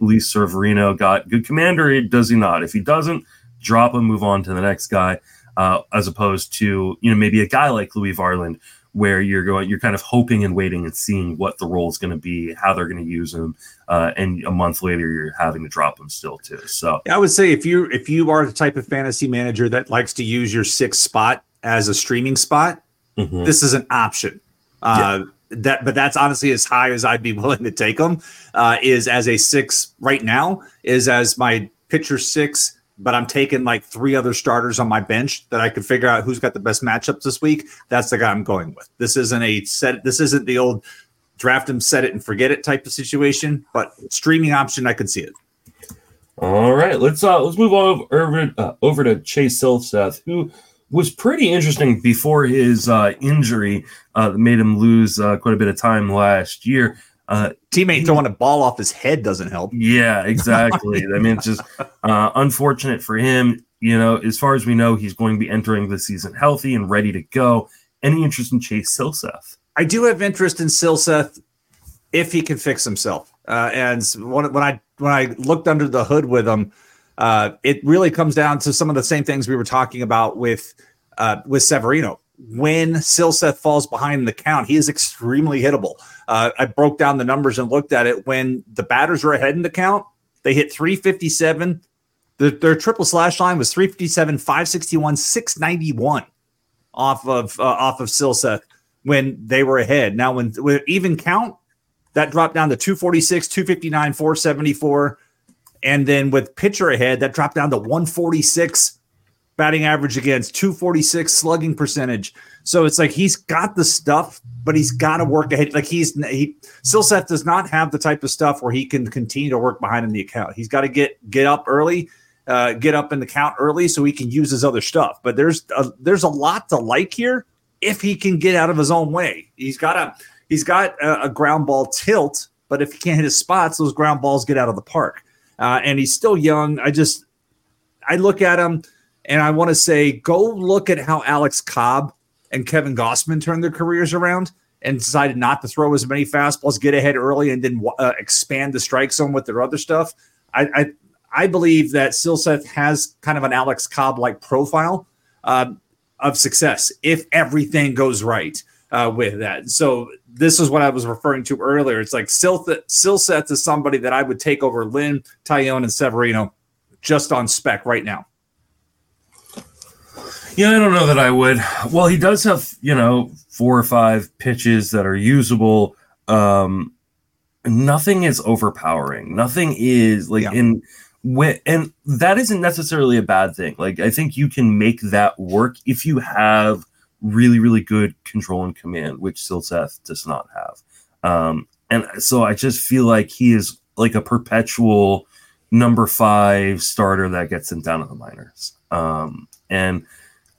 Luis Severino got good commander? Does he not? If he doesn't, drop him, move on to the next guy, uh, as opposed to you know maybe a guy like Louis Varland, where you're going, you're kind of hoping and waiting and seeing what the role is going to be, how they're going to use him, uh, and a month later you're having to drop him still too. So I would say if you if you are the type of fantasy manager that likes to use your sixth spot as a streaming spot, mm-hmm. this is an option. Uh, yeah that but that's honestly as high as I'd be willing to take them uh, is as a six right now is as my pitcher six but I'm taking like three other starters on my bench that I could figure out who's got the best matchups this week. That's the guy I'm going with. This isn't a set. This isn't the old draft him, set it and forget it type of situation. But streaming option, I could see it. All right, let's uh let's move on over uh, over to Chase Silseth, who was pretty interesting before his uh, injury uh, that made him lose uh, quite a bit of time last year. Uh, Teammate throwing a ball off his head doesn't help. Yeah, exactly. I mean, it's just uh, unfortunate for him. You know, as far as we know, he's going to be entering the season healthy and ready to go. Any interest in Chase Silseth? I do have interest in Silseth if he can fix himself. Uh, and when, when I when I looked under the hood with him, uh, it really comes down to some of the same things we were talking about with uh, with Severino when Silseth falls behind the count, he is extremely hittable. Uh, I broke down the numbers and looked at it. When the batters were ahead in the count, they hit 357. The, their triple slash line was 357, 561, 691 off of uh, off of Silseth when they were ahead. Now, when with even count, that dropped down to 246, 259, 474. And then with pitcher ahead, that dropped down to 146 batting average against 246 slugging percentage. So it's like he's got the stuff, but he's got to work ahead. Like he's he Silseth does not have the type of stuff where he can continue to work behind in the account. He's got to get get up early, uh, get up in the count early so he can use his other stuff. But there's a, there's a lot to like here if he can get out of his own way. He's got a he's got a, a, ground ball tilt, but if he can't hit his spots, those ground balls get out of the park. Uh, and he's still young. I just, I look at him and I want to say, go look at how Alex Cobb and Kevin Gausman turned their careers around and decided not to throw as many fastballs, get ahead early, and then uh, expand the strike zone with their other stuff. I, I, I believe that Silseth has kind of an Alex Cobb like profile uh, of success if everything goes right uh, with that. So this is what I was referring to earlier. It's like Silseth, is somebody that I would take over Lynn, Taillon, and Severino just on spec right now. Yeah, I don't know that I would. Well, he does have, you know, four or five pitches that are usable. Um, nothing is overpowering. Nothing is like yeah. in when, and that isn't necessarily a bad thing. Like I think you can make that work if you have really, really good control and command, which Silseth does not have. Um, and so I just feel like he is like a perpetual number five starter that gets him down to the minors. Um, and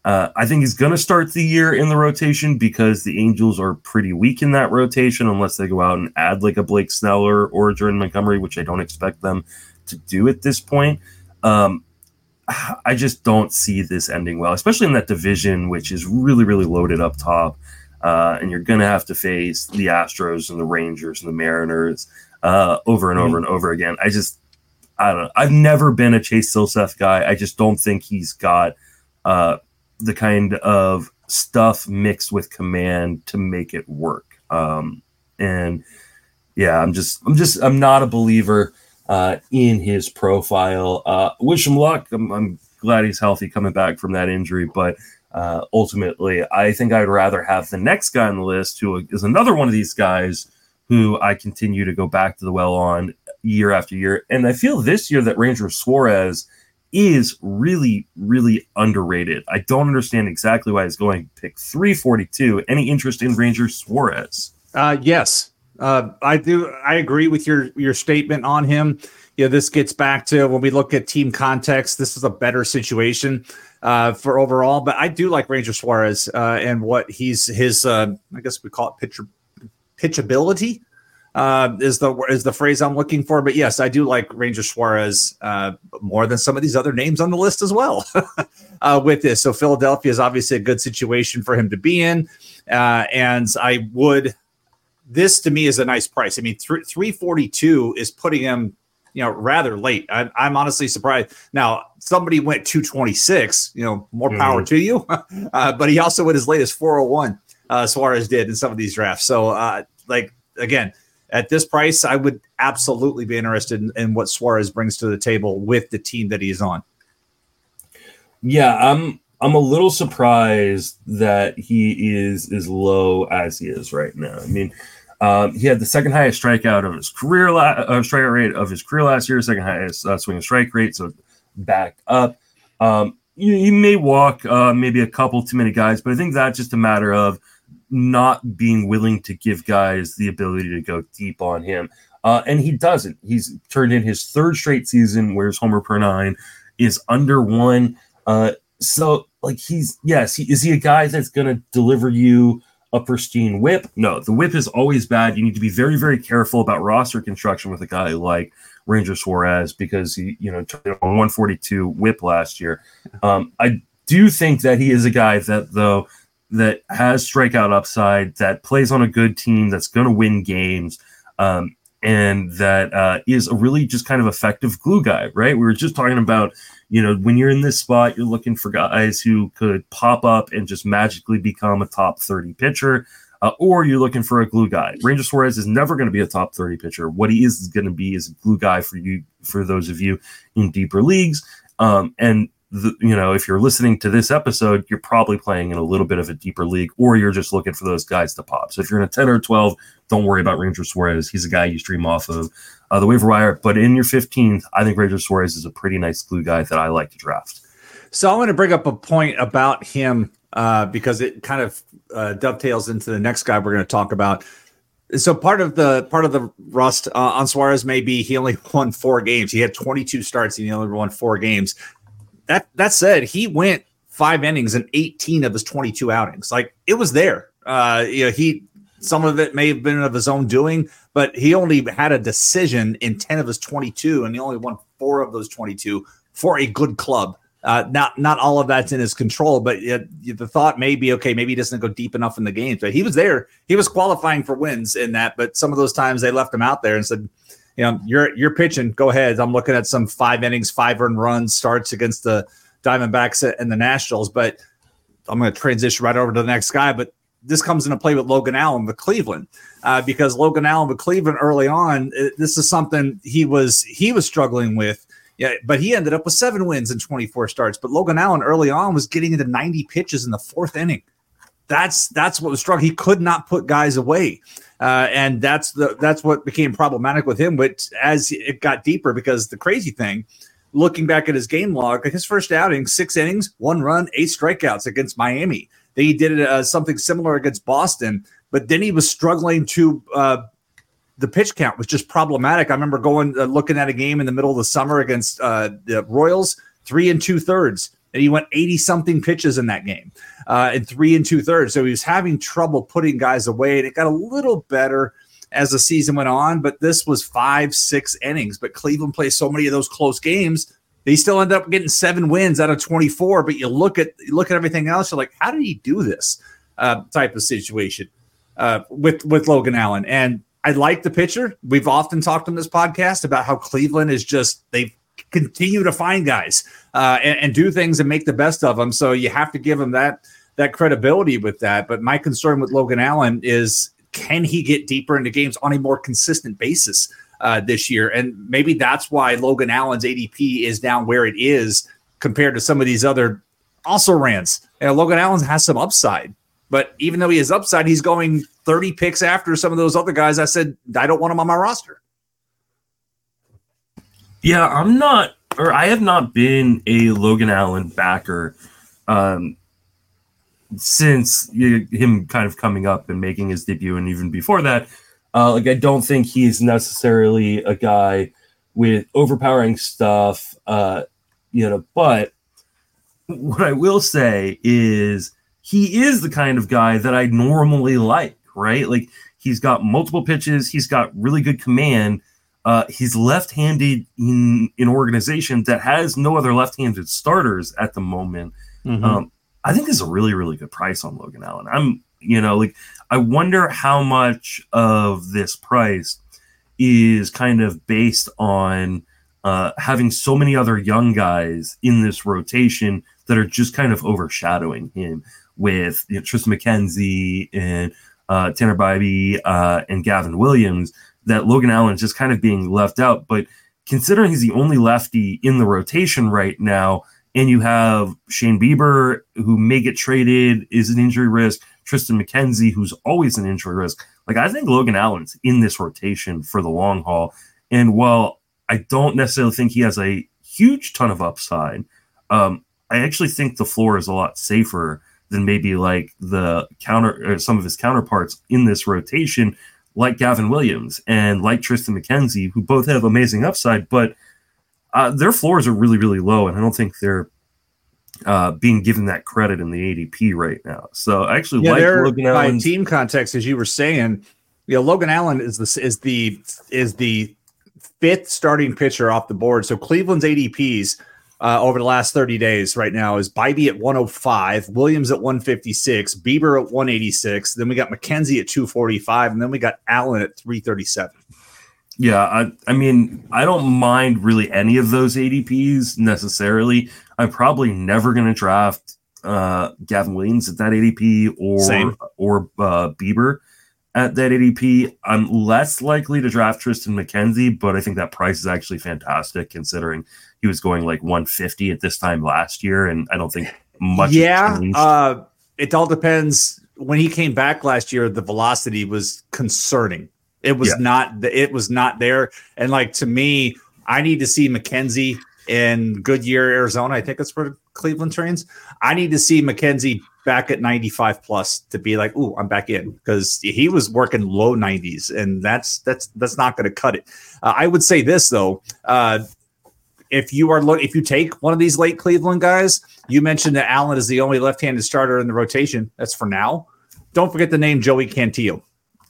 uh, I think he's going to start the year in the rotation because the Angels are pretty weak in that rotation unless they go out and add like a Blake Sneller or a Jordan Montgomery, which I don't expect them to do at this point. Um, I just don't see this ending well, especially in that division, which is really, really loaded up top. Uh, and you're going to have to face the Astros and the Rangers and the Mariners uh, over and over mm-hmm. and over again. I just, I don't know. I've never been a Chase Silseth guy. I just don't think he's got uh, the kind of stuff mixed with command to make it work. Um, and yeah, I'm just, I'm just, I'm not a believer uh, in his profile. Uh, wish him luck. I'm, I'm, glad he's healthy coming back from that injury, but uh, ultimately, I think I'd rather have the next guy on the list, who is another one of these guys who I continue to go back to the well on year after year. And I feel this year that Ranger Suarez is really, really underrated. I don't understand exactly why he's going pick 342. Any interest in Ranger Suarez? Uh, yes, uh, I do. I agree with your your statement on him. You know, this gets back to when we look at team context. This is a better situation uh, for overall, but I do like Ranger Suarez uh, and what he's his. Uh, I guess we call it pitch pitchability uh, is the is the phrase I'm looking for. But yes, I do like Ranger Suarez uh, more than some of these other names on the list as well. uh, with this, so Philadelphia is obviously a good situation for him to be in, uh, and I would. This to me is a nice price. I mean, th- three forty two is putting him, you know, rather late. I, I'm honestly surprised. Now, somebody went two twenty six. You know, more power mm-hmm. to you. uh, but he also went as late as four hundred oh one. Uh, Suarez did in some of these drafts. So, uh, like again, at this price, I would absolutely be interested in, in, what Suarez brings to the table with the team that he's on. Yeah, I'm I'm a little surprised that he is as low as he is right now. I mean, um, he had the second highest strikeout of his career, la- uh, strikeout rate of his career last year, second highest uh, swing and strike rate, so back up. Um, he may walk uh, maybe a couple too many guys, but I think that's just a matter of not being willing to give guys the ability to go deep on him. Uh, and he doesn't. He's turned in his third straight season where his homer per nine is under one. Uh, so, like, he's, yes, he, is he a guy that's going to deliver you a pristine WHIP? No, the WHIP is always bad. You need to be very, very careful about roster construction with a guy like Ranger Suarez because he, you know, turned on 142 WHIP last year. Um, I do think that he is a guy that, though, that has strikeout upside, that plays on a good team, that's going to win games, um, and that uh, is a really just kind of effective glue guy, right? We were just talking about, you know, when you're in this spot, you're looking for guys who could pop up and just magically become a top 30 pitcher. Uh, or you're looking for a glue guy. Ranger Suarez is never going to be a top 30 pitcher. What he is is going to be is a glue guy for you, for those of you in deeper leagues. Um, and the, you know, if you're listening to this episode, you're probably playing in a little bit of a deeper league, or you're just looking for those guys to pop. So if you're in a 10 or 12, don't worry about Ranger Suarez. He's a guy you stream off of uh, the waiver wire. But in your 15th, I think Ranger Suarez is a pretty nice glue guy that I like to draft. So I want to bring up a point about him uh, because it kind of uh, dovetails into the next guy we're going to talk about. So part of the part of the rust uh, on Suarez may be he only won four games. He had 22 starts and he only won four games that that said, he went five innings in 18 of his 22 outings. Like it was there. Uh, you know, he Some of it may have been of his own doing, but he only had a decision in 10 of his 22, and he only won four of those 22 for a good club. Uh, not not all of that's in his control, but it, the thought may be okay. Maybe he doesn't go deep enough in the games, but he was there. He was qualifying for wins in that, but some of those times they left him out there and said, "You know, you're you're pitching. Go ahead." I'm looking at some five innings, five earned runs starts against the Diamondbacks and the Nationals, but I'm going to transition right over to the next guy. But this comes into play with Logan Allen with Cleveland uh, because Logan Allen with Cleveland early on, it, this is something he was he was struggling with yeah, but he ended up with seven wins in 24 starts. But Logan Allen early on was getting into 90 pitches in the fourth inning. That's that's what was struggling. He could not put guys away, uh, and that's the that's what became problematic with him. But as it got deeper, because the crazy thing, looking back at his game log, his first outing, six innings, one run, eight strikeouts against Miami. Then he did uh, something similar against Boston, but then he was struggling to uh, the pitch count was just problematic. I remember going uh, looking at a game in the middle of the summer against uh, the Royals, three and two thirds, and he went eighty something pitches in that game, uh, in three and two thirds. So he was having trouble putting guys away, and it got a little better as the season went on. But this was five, six innings. But Cleveland plays so many of those close games. They still end up getting seven wins out of 24. But you look at you look at everything else, you're like, how did he do this uh, type of situation uh, with with Logan Allen? And I like the pitcher. We've often talked on this podcast about how Cleveland is just they continue to find guys uh, and, and, do things and make the best of them. So you have to give him that that credibility with that. But my concern with Logan Allen is can he get deeper into games on a more consistent basis uh, this year? And maybe that's why Logan Allen's ADP is down where it is compared to some of these other also rants. And Logan Allen has some upside. But even though he has upside, he's going 30 picks after some of those other guys. I said, I don't want him on my roster. Yeah, I'm not, or I have not been a Logan Allen backer um, since him kind of coming up and making his debut. And even before that, uh, like, I don't think he's necessarily a guy with overpowering stuff, uh, you know, but what I will say is he is the kind of guy that I normally like, right? Like he's got multiple pitches, he's got really good command. Uh, he's left-handed in an organization that has no other left-handed starters at the moment. Mm-hmm. Um, I think is a really, really good price on Logan Allen. I'm, you know, like I wonder how much of this price is kind of based on uh, having so many other young guys in this rotation that are just kind of overshadowing him with you know, Triston McKenzie and uh, Tanner Bibee uh, and Gavin Williams that Logan Allen is just kind of being left out. But considering he's the only lefty in the rotation right now, and you have Shane Bieber, who may get traded, is an injury risk, Triston McKenzie, who's always an injury risk. Like, I think Logan Allen's in this rotation for the long haul. And while I don't necessarily think he has a huge ton of upside, um, I actually think the floor is a lot safer than maybe like the counter or some of his counterparts in this rotation, like Gavin Williams and like Triston McKenzie, who both have amazing upside, but uh, their floors are really, really low, and I don't think they're uh, being given that credit in the ADP right now. So I actually yeah, like Logan Allen. team context, as you were saying, you know, Logan Allen is the is the is the fifth starting pitcher off the board. So Cleveland's ADPs uh, over the last 30 days right now is Bibee at 105, Williams at 156, Bieber at 186. Then we got McKenzie at 245, and then we got Allen at 337. Yeah, I, I mean, I don't mind really any of those ADPs necessarily. I'm probably never going to draft uh, Gavin Williams at that ADP or Same. or uh, Bieber at that ADP. I'm less likely to draft Triston McKenzie, but I think that price is actually fantastic considering he was going like 150 at this time last year, and I don't think much. Yeah, uh, it all depends. When he came back last year, the velocity was concerning. It was yeah. not. It was not there. And like to me, I need to see McKenzie in Goodyear, Arizona. I think that's where Cleveland trains. I need to see McKenzie back at 95 plus to be like, "Ooh, I'm back in," because he was working low 90s, and that's that's that's not going to cut it. Uh, I would say this though. Uh, if you are look if you take one of these late Cleveland guys, you mentioned that Allen is the only left-handed starter in the rotation. That's for now. Don't forget the name Joey Cantillo.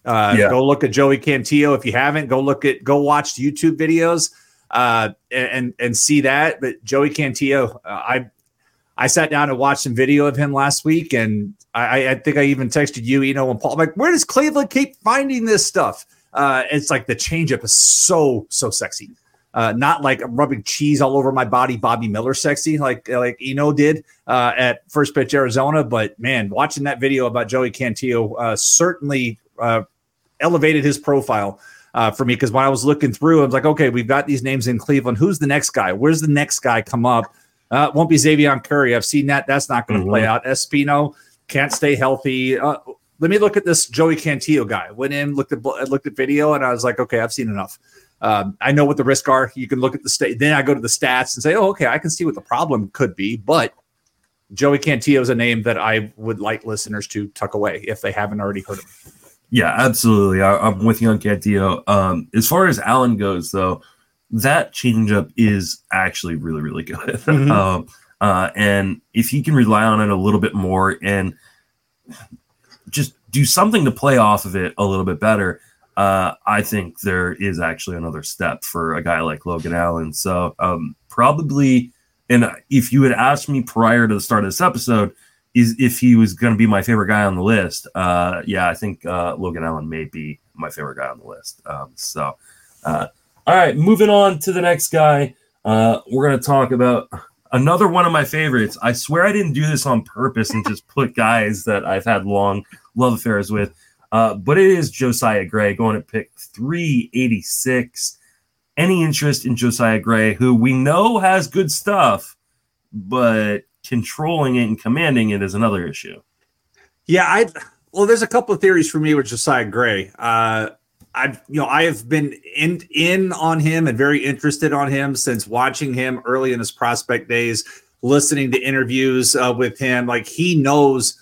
Uh, Yeah. Go look at Joey Cantillo if you haven't. Go look at go watch YouTube videos uh, and and see that. But Joey Cantillo, uh, I I sat down and watched some video of him last week, and I, I think I even texted you, you know, and Paul. I'm like, where does Cleveland keep finding this stuff? Uh, it's like the changeup is so so sexy. Uh, not like rubbing cheese all over my body, Bobby Miller sexy, like like Eno did uh, at First Pitch Arizona. But man, watching that video about Joey Cantillo uh, certainly uh, elevated his profile uh, for me because when I was looking through, I was like, okay, we've got these names in Cleveland. Who's the next guy? Where's the next guy come up? Uh, won't be Xzavion Curry. I've seen that. That's not going to play out. Espino can't stay healthy. Uh, let me look at this Joey Cantillo guy. Went in, looked at looked at video, and I was like, okay, I've seen enough. Um, I know what the risks are. You can look at the state. Then I go to the stats and say, oh, okay, I can see what the problem could be. But Joey Cantillo is a name that I would like listeners to tuck away if they haven't already heard of him. Yeah, absolutely. I, I'm with you on Cantillo. Um, as far as Allen goes, though, that changeup is actually really, really good. Mhm. um, uh, and if he can rely on it a little bit more and just do something to play off of it a little bit better, uh, I think there is actually another step for a guy like Logan Allen. So um, probably, and if you had asked me prior to the start of this episode, is if he was going to be my favorite guy on the list, uh, yeah, I think uh, Logan Allen may be my favorite guy on the list. Um, so, uh, all right, moving on to the next guy. Uh, we're going to talk about another one of my favorites. I swear I didn't do this on purpose and just put guys that I've had long love affairs with. Uh, but it is Josiah Gray going at pick 386. Any interest in Josiah Gray, who we know has good stuff, but controlling it and commanding it is another issue. Yeah, I well, there's a couple of theories for me with Josiah Gray. Uh, I've you know I have been in in on him and very interested on him since watching him early in his prospect days, listening to interviews uh, with him. Like he knows,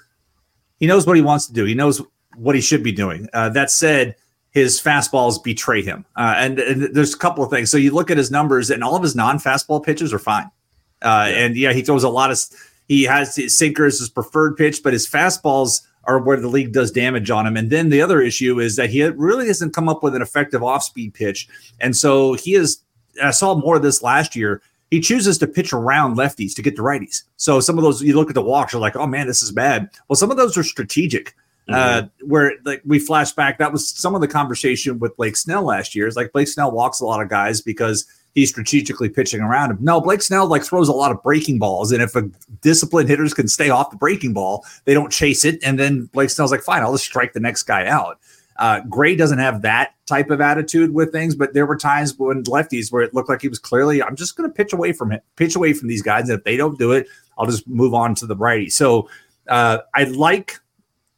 he knows what he wants to do. He knows what he should be doing. Uh, that said, his fastballs betray him, uh, and, and there's a couple of things. So you look at his numbers, and all of his non-fastball pitches are fine. Uh, And yeah, he throws a lot of. He has his sinker as his preferred pitch, but his fastballs are where the league does damage on him. And then the other issue is that he really hasn't come up with an effective off-speed pitch, and so he is. I saw more of this last year. He chooses to pitch around lefties to get the righties. So some of those you look at the walks, you're like, oh man, this is bad. Well, some of those are strategic. Uh, where like we flash back, that was some of the conversation with Blake Snell last year. Is like Blake Snell walks a lot of guys because he's strategically pitching around him. No, Blake Snell like throws a lot of breaking balls, and if a disciplined hitters can stay off the breaking ball, they don't chase it, and then Blake Snell's like, fine, I'll just strike the next guy out. Uh, Gray doesn't have that type of attitude with things, but there were times when lefties where it looked like he was clearly, I'm just going to pitch away from it, pitch away from these guys, and if they don't do it, I'll just move on to the righty. So uh, I like,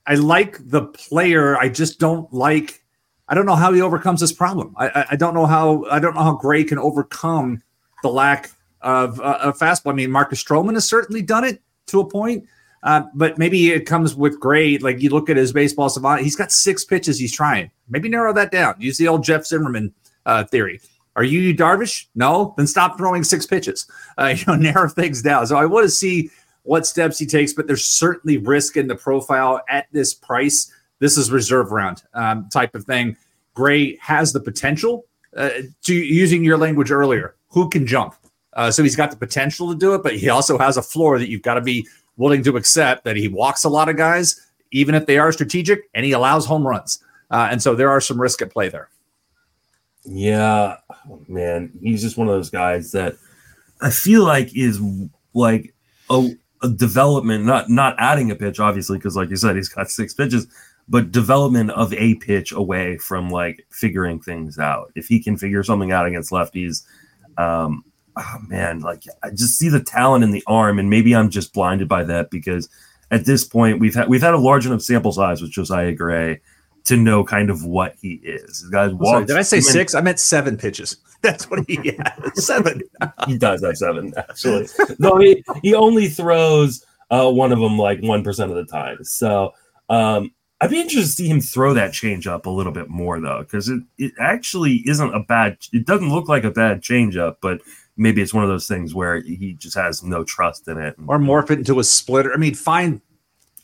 I like the player. I just don't like. I don't know how he overcomes this problem. I, I, don't know how. I don't know how Gray can overcome the lack of uh, of fastball. I mean, Marcus Stroman has certainly done it to a point. Uh, but maybe it comes with Gray. Like you look at his baseball savant, he's got six pitches he's trying. Maybe narrow that down. Use the old Jeff Zimmerman uh, theory. Are you Darvish? No, then stop throwing six pitches. Uh, you know, narrow things down. So I want to see what steps he takes, but there's certainly risk in the profile at this price. This is reserve round um, type of thing. Gray has the potential uh, to using your language earlier. Who can jump? Uh, so he's got the potential to do it, but he also has a floor that you've got to be willing to accept that he walks a lot of guys, even if they are strategic, and he allows home runs. Uh, and so there are some risk at play there. Yeah, man, he's just one of those guys that I feel like is like a development, not not adding a pitch, obviously, because like you said, he's got six pitches, but development of a pitch away from like figuring things out. If he can figure something out against lefties, um, oh man, like I just see the talent in the arm, and maybe I'm just blinded by that because at this point we've had we've had a large enough sample size with Josiah Gray to know kind of what he is. This guy's sorry, did I say six? I meant seven pitches. That's what he has. seven. he does have seven actually. no, he he only throws uh, one of them like one percent of the time. So um, I'd be interested to see him throw that change up a little bit more though, because it, it actually isn't a bad. It doesn't look like a bad change up, but maybe it's one of those things where he just has no trust in it. Or morph it into a splitter. I mean, find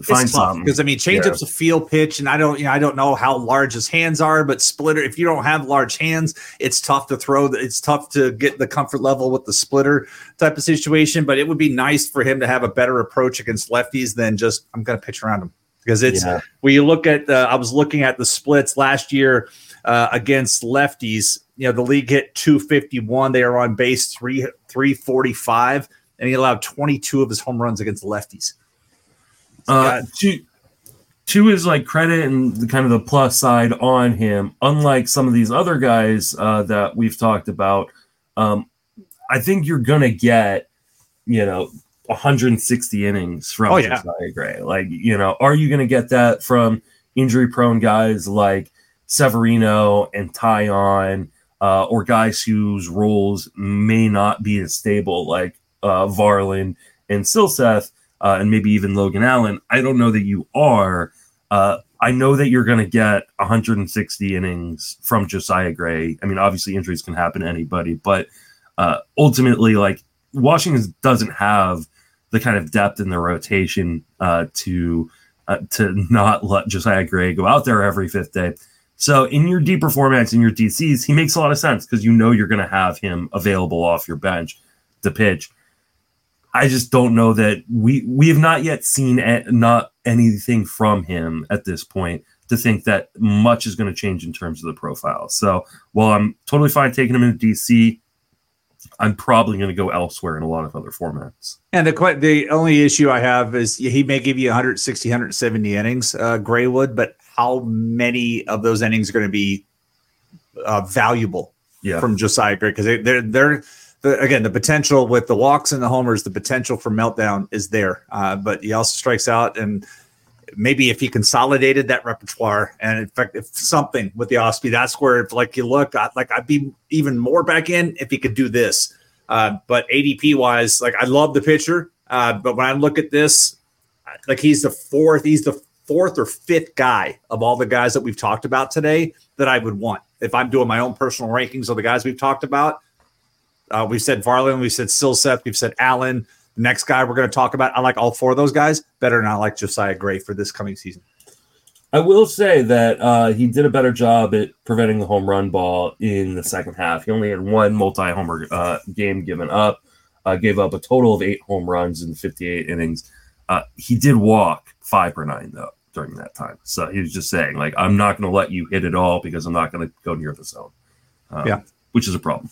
Find something because I mean, changeup's yeah. a feel pitch, and I don't, you know, I don't know how large his hands are, but splitter. If you don't have large hands, it's tough to throw. It's tough to get the comfort level with the splitter type of situation. But it would be nice for him to have a better approach against lefties than just I'm going to pitch around him because it's yeah. when you look at. Uh, I was looking at the splits last year uh, against lefties. You know, the league hit 251. They are on base three 345, and he allowed 22 of his home runs against lefties. Uh, to to his like credit and the kind of the plus side on him, unlike some of these other guys uh, that we've talked about, um, I think you're gonna get, you know, 160 innings from oh, yeah. Josiah Gray. Like, you know, are you gonna get that from injury prone guys like Severino and Taillon, uh, or guys whose roles may not be as stable, like uh, Varland and Silseth, uh, and maybe even Logan Allen. I don't know that you are. Uh, I know that you're going to get 160 innings from Josiah Gray. I mean, obviously injuries can happen to anybody, but uh, ultimately, like Washington doesn't have the kind of depth in the rotation uh, to uh, to not let Josiah Gray go out there every fifth day. So in your deeper formats, in your DCs, he makes a lot of sense because you know you're going to have him available off your bench to pitch. I just don't know that we we have not yet seen a, not anything from him at this point to think that much is going to change in terms of the profile. So while I'm totally fine taking him into DC, I'm probably going to go elsewhere in a lot of other formats. And the the only issue I have is he may give you 160, 170 innings, uh, Graywood, but how many of those innings are going to be uh, valuable yeah. from Josiah Gray? Because they, they're they're again, the potential with the walks and the homers, the potential for meltdown is there. Uh, but he also strikes out, and maybe if he consolidated that repertoire, and in fact, if something with the speed, that's where if like you look, I, like I'd be even more back in if he could do this. Uh, but ADP wise, like I love the pitcher, uh, but when I look at this, like he's the fourth, he's the fourth or fifth guy of all the guys that we've talked about today that I would want if I'm doing my own personal rankings of the guys we've talked about. Uh, we've said Varland, we've said Silseth, we've said Allen. The next guy we're going to talk about, I like all four of those guys better than I like Josiah Gray for this coming season. I will say that uh, he did a better job at preventing the home run ball in the second half. He only had one multi-homer uh, game given up. Uh, gave up a total of eight home runs in 58 innings. Uh, he did walk five per nine though during that time. So he was just saying, like, I'm not going to let you hit it all because I'm not going to go near the zone. Um, yeah, which is a problem.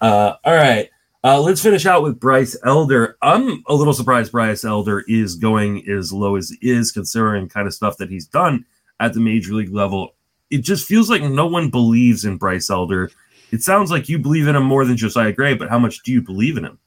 Uh, all right. Uh, let's finish out with Bryce Elder. I'm a little surprised Bryce Elder is going as low as is, considering kind of stuff that he's done at the major league level. It just feels like no one believes in Bryce Elder. It sounds like you believe in him more than Josiah Gray, but how much do you believe in him?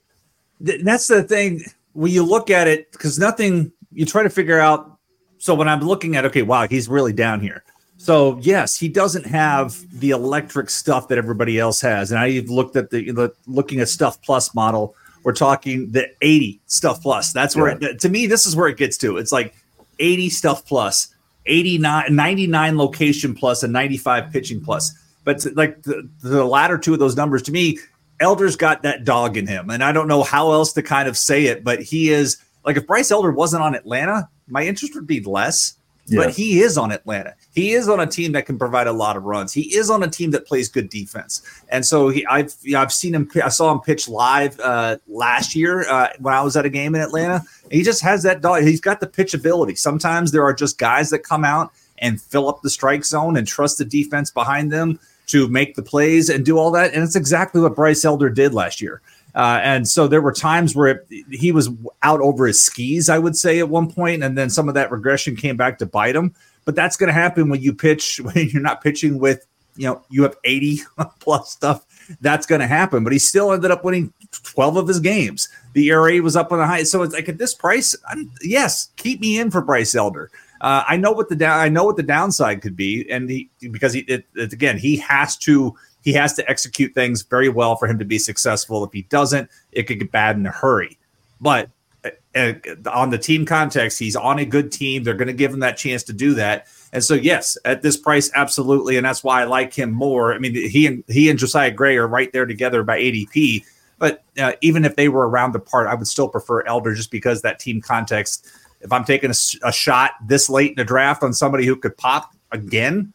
That's the thing. When you look at it, because nothing, you try to figure out. So when I'm looking at, okay, wow, he's really down here. So yes, he doesn't have the electric stuff that everybody else has. And I looked at the, the looking at Stuff Plus model. We're talking the 80 Stuff Plus. That's where yeah. it, to me this is where it gets to. It's like 80 Stuff Plus, 89 99 location plus and 95 pitching plus. But to, like the, the latter two of those numbers to me, Elder's got that dog in him. And I don't know how else to kind of say it, but he is like if Bryce Elder wasn't on Atlanta, my interest would be less yeah. but he is on Atlanta. He is on a team that can provide a lot of runs. He is on a team that plays good defense, and so he, I've you know, I've seen him. I saw him pitch live uh, last year uh, when I was at a game in Atlanta. He just has that dog. He's got the pitch ability. Sometimes there are just guys that come out and fill up the strike zone and trust the defense behind them to make the plays and do all that. And it's exactly what Bryce Elder did last year. Uh, and so there were times where it, he was out over his skis, I would say, at one point, and then some of that regression came back to bite him. But that's going to happen when you pitch when you're not pitching with you know you have 80 plus stuff. That's going to happen. But he still ended up winning 12 of his games. The ERA was up on the high, so it's like at this price, I'm, yes, keep me in for Bryce Elder. Uh, I know what the down, I know what the downside could be, and he because he it, it, again he has to he has to execute things very well for him to be successful. If he doesn't, it could get bad in a hurry. But uh, uh on the team context, he's on a good team. They're going to give him that chance to do that. And so, yes, at this price, absolutely, and that's why I like him more. I mean, he and he and Josiah Gray are right there together by ADP. But uh, even if they were around the part, I would still prefer Elder just because that team context if I'm taking a, a shot this late in the draft on somebody who could pop again,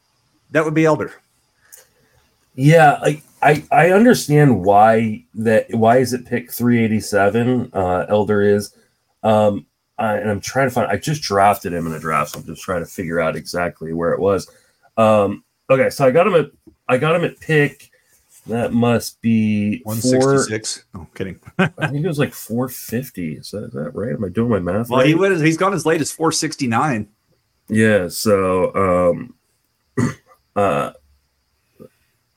that would be Elder. Yeah, I, I I understand why that why is it pick 387? Uh, Elder is, um, I, and I'm trying to find. I just drafted him in a draft, so I'm just trying to figure out exactly where it was. Um, okay, so I got him at I got him at pick. That must be 166. Oh, kidding. I think it was like 450. Is that, is that right? Am I doing my math? Well, right? he went, he's gone as late as 469. Yeah. So, um, uh,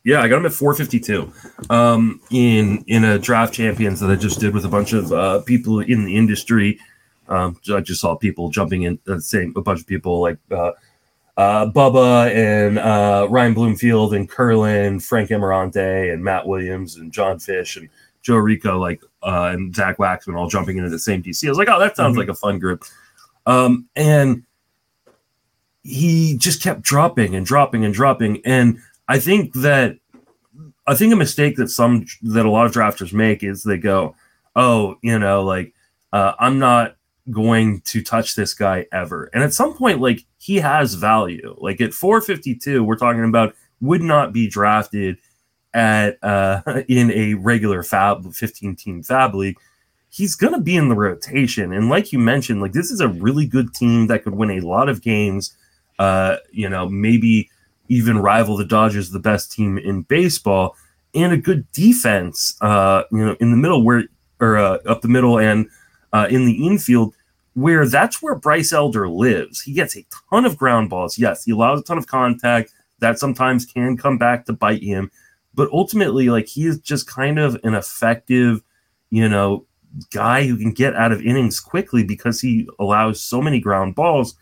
yeah, I got him at 452 um, in in a draft champions that I just did with a bunch of uh, people in the industry. Um, I just saw people jumping in, uh, saying a bunch of people like uh, uh, Bubba and uh, Ryan Bloomfield and Curlin, Frank Ammirante and Matt Williams and John Fish and Joe Rico, like uh, and Zach Waxman, all jumping into the same DC. I was like, oh, that sounds Mhm. like a fun group. Um, and he just kept dropping and dropping and dropping. And I think that I think a mistake that some that a lot of drafters make is they go, "Oh, you know, like uh, I'm not going to touch this guy ever." And at some point, like he has value. Like at 452, we're talking about would not be drafted at uh, in a regular FAAB 15 team FAAB league. He's to be in the rotation, and like you mentioned, like this is a really good team that could win a lot of games. Uh, you know, maybe even rival the Dodgers, the best team in baseball, and a good defense. Uh, you know, in the middle where or uh, up the middle and uh, in the infield, where that's where Bryce Elder lives. He gets a ton of ground balls. Yes, he allows a ton of contact that sometimes can come back to bite him, but ultimately, like he is just kind of an effective, you know, guy who can get out of innings quickly because he allows so many ground balls.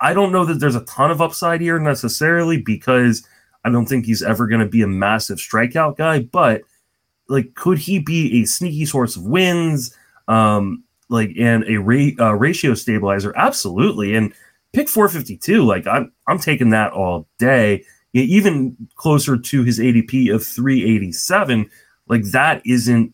I don't know that there's a ton of upside here necessarily because I don't think he's ever going to be a massive strikeout guy, but like, could he be a sneaky source of wins? Um, like, and a ra- uh, ratio stabilizer? Absolutely. And pick 452, like, I'm, I'm taking that all day. Even closer to his ADP of 387, like, that isn't,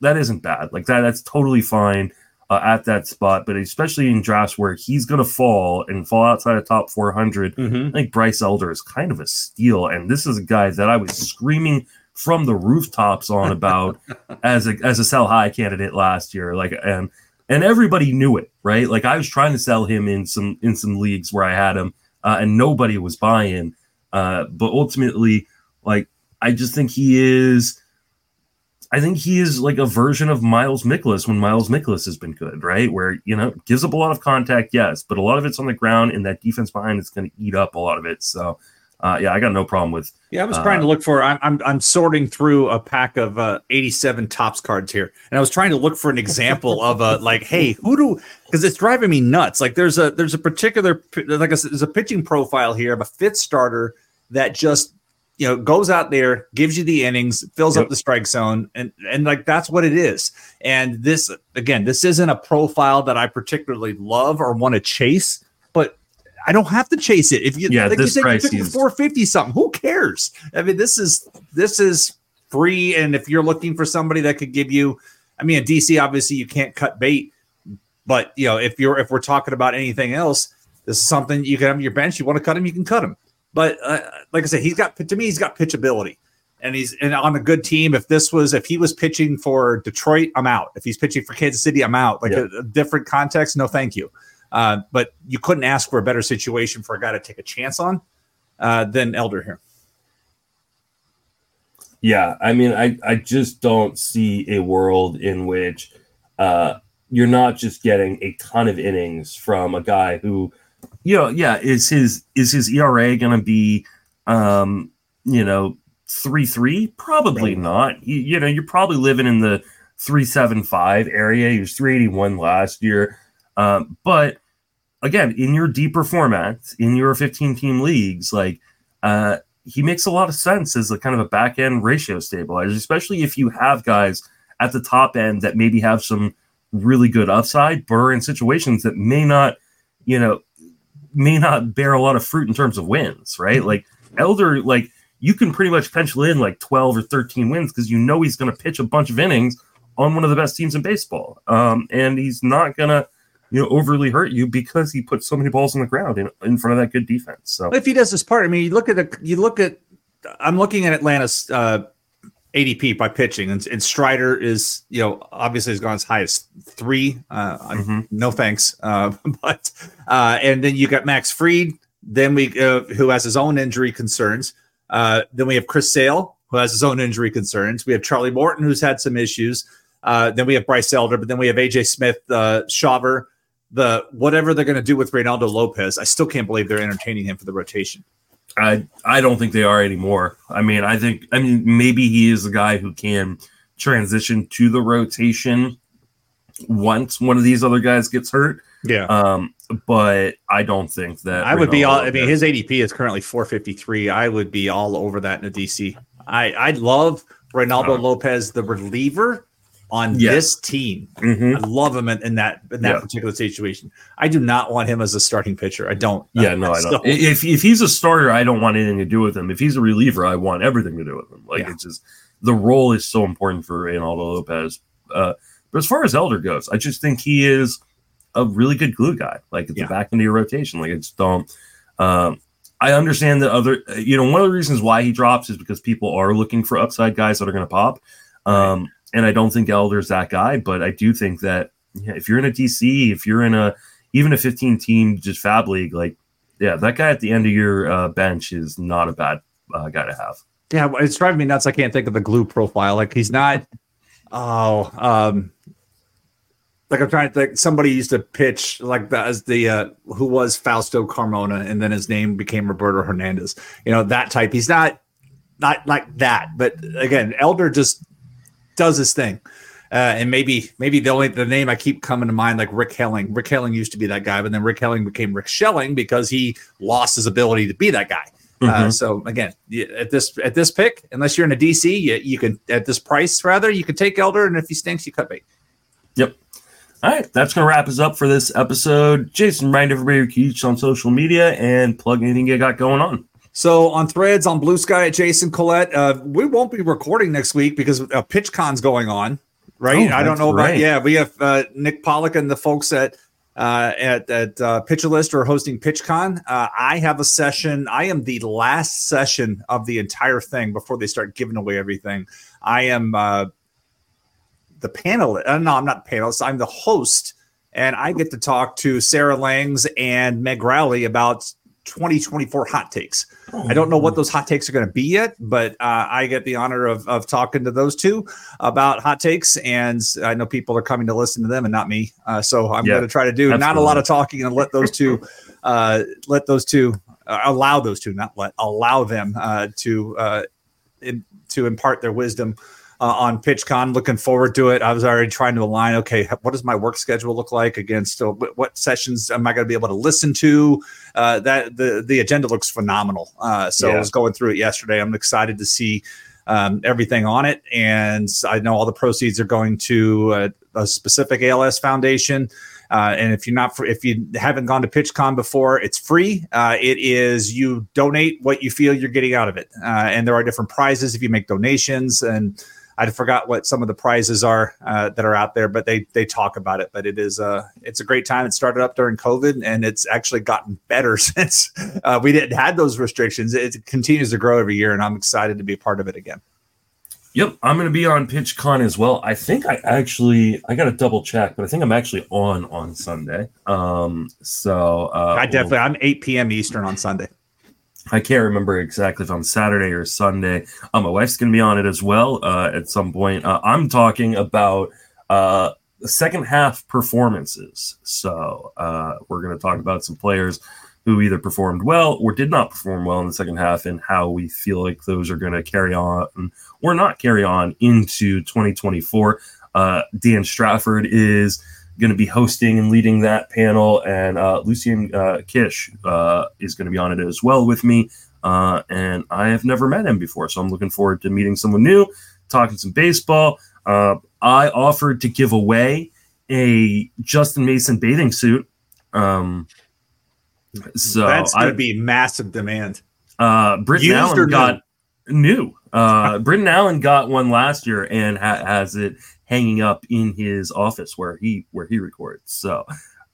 that isn't bad. Like, that, that's totally fine uh, at that spot, but especially in drafts where he's going to fall and fall outside of top 400, Mm-hmm. I think Bryce Elder is kind of a steal. And this is a guy that I was screaming from the rooftops on about as a as a sell high candidate last year. Like and and everybody knew it, right? Like I was trying to sell him in some in some leagues where I had him, uh, and nobody was buying. Uh, but ultimately, like I just think he is. I think he is like a version of Miles Mikolas when Miles Mikolas has been good, right? Where you know gives up a lot of contact, yes, but a lot of it's on the ground, and that defense behind is going to eat up a lot of it. So, uh, yeah, I got no problem with. Yeah, I was Uh, trying to look for. I'm, I'm I'm sorting through a pack of uh, 87 Topps cards here, and I was trying to look for an example of a like, hey, who do? Because it's driving me nuts. Like, there's a there's a particular like I said, there's a pitching profile here of a fifth starter that just you know goes out there, gives you the innings, fills Yep. up the strike zone, and and like that's what it is. And this again, this isn't a profile that I particularly love or want to chase, but I don't have to chase it. If you Yeah, like you this said, you is- 450 something, who cares? I mean, this is this is free, and if you're looking for somebody that could give you, I mean, in DC, obviously you can't cut bait, but you know, if you're if we're talking about anything else, this is something you can have on your bench. You want to cut him, you can cut him. But uh, like I said, he's got to me, he's got pitchability, and he's and on a good team. If this was if he was pitching for Detroit, I'm out. If he's pitching for Kansas City, I'm out. Like Yeah. a, a different context, no, thank you. Uh, but you couldn't ask for a better situation for a guy to take a chance on uh, than Elder here. Yeah, I mean, I I just don't see a world in which uh, you're not just getting a ton of innings from a guy who, you know, yeah, is his is his ERA going to be, um, you know, three three? Probably not. You, you know, you're probably living in the three seven five area. He was three eighty one last year, um, but again, in your deeper formats, in your fifteen team leagues, like. Uh, he makes a lot of sense as a kind of a back end ratio stabilizer, especially if you have guys at the top end that maybe have some really good upside, but are in situations that may not, you know, may not bear a lot of fruit in terms of wins, right? Like Elder, like you can pretty much pencil in like 12 or 13 wins because you know he's going to pitch a bunch of innings on one of the best teams in baseball. Um, and he's not going to, you know overly hurt you because he put so many balls on the ground in, in front of that good defense. So if he does this part, I mean, you look at you look at I'm looking at Atlanta's uh, ADP by pitching, and, and, Strider is you know obviously has gone as high as three. Uh, mm-hmm. No thanks, uh, but uh, and then you got Max Fried. then we uh, who has his own injury concerns. Uh, then we have Chris Sale, who has his own injury concerns. We have Charlie Morton, who's had some issues. Uh, then we have Bryce Elder, but then we have AJ Smith, uh, Shawver, the whatever they're going to do with Reynaldo Lopez. I still can't believe they're entertaining him for the rotation. I I don't think they are anymore. I mean, I think I mean maybe he is a guy who can transition to the rotation once one of these other guys gets hurt. Yeah. Um, but I don't think that I would be all. I mean, his ADP is currently 453. I would be all over that in a DC. I I love Reynaldo uh, Lopez, the reliever on this team. Mm-hmm. I love him in, in that in that yeah. particular situation. I do not want him as a starting pitcher. I don't. Yeah, no, I don't. if if he's a starter, I don't want anything to do with him. If he's a reliever, I want everything to do with him. Like yeah. it's just the role is so important for Reynaldo Lopez. Uh, but as far as Elder goes, I just think he is a really good glue guy. Like it's yeah. the back into your rotation. Like it's don't. Um, I understand that other, you know, one of the reasons why he drops is because people are looking for upside guys that are going to pop. Um, and I don't think Elder's that guy, but I do think that yeah, if you're in a DC, if you're in a even a 15 team just FAAB league, like yeah, that guy at the end of your uh, bench is not a bad uh, guy to have. Yeah, it's driving me nuts. I can't think of the glue profile. Like he's not. Oh, um, like I'm trying to think. Somebody used to pitch like the, as the uh, who was Fausto Carmona, and then his name became Roberto Hernandez. You know that type. He's not not like that, but again, Elder just does his thing. Uh, and maybe maybe the only the name I keep coming to mind like Rick Helling. Rick Helling used to be that guy, but then Rick Helling became Rick Schelling because he lost his ability to be that guy. Uh, mm-hmm. Uh, so again, at this at this pick, unless you're in a DC, you, you can at this price rather you can take Elder, and if he stinks, you cut bait. Yep. All right, that's gonna wrap us up for this episode. Jason, remind everybody to keep on social media and plug anything you got going on. So on Threads, on Blue Sky at Jason Collette, uh, we won't be recording next week because uh, PitchCon's going on, right? Oh, I don't know about right. yeah. We have uh, Nick Pollack and the folks at uh, at at uh, Pitcher List are hosting PitchCon. Uh, I have a session. I am the last session of the entire thing before they start giving away everything. I am uh, the panelist. Uh, no, I'm not the panelist. I'm the host, and I get to talk to Sarah Langs and Meg Rowley about 2024 hot takes. I don't know what those hot takes are going to be yet, but uh, I get the honor of, of talking to those two about hot takes, and I know people are coming to listen to them and not me. Uh, so I'm yeah, going to try to do absolutely. not a lot of talking and let those two uh, let those two uh, allow those two not let allow them uh, to uh, in, to impart their wisdom uh, on PitchCon. Looking forward to it. I was already trying to align. Okay, what does my work schedule look like against uh, what sessions am I going to be able to listen to? Uh, that the the agenda looks phenomenal. Uh, so yeah. I was going through it yesterday. I'm excited to see um, everything on it, and I know all the proceeds are going to uh, a specific ALS foundation. Uh, and if you're not, for, if you haven't gone to PitchCon before, it's free. Uh, it is you donate what you feel you're getting out of it, uh, and there are different prizes if you make donations. And I forgot what some of the prizes are uh, that are out there, but they they talk about it. But it is a uh, it's a great time. It started up during COVID, and it's actually gotten better since uh, we didn't had those restrictions. It continues to grow every year, and I'm excited to be a part of it again. Yep, I'm going to be on PitchCon as well. I think I actually I got to double check, but I think I'm actually on on Sunday. Um, so uh, I definitely I'm 8 p.m. Eastern on Sunday. I can't remember exactly if on Saturday or Sunday. Uh, my wife's going to be on it as well uh, at some point. Uh, I'm talking about uh, second half performances. So uh, we're going to talk about some players who either performed well or did not perform well in the second half and how we feel like those are going to carry on or not carry on into 2024. Uh, Dan Strafford is going to be hosting and leading that panel, and uh, Lucian uh, Kish uh, is going to be on it as well with me. Uh, and I have never met him before, so I'm looking forward to meeting someone new, talking some baseball. Uh, I offered to give away a Justin Mason bathing suit. Um, so that's going to be massive demand. Uh, Britton Allen got new. Uh, Britton Allen got one last year and ha- has it hanging up in his office where he where he records. So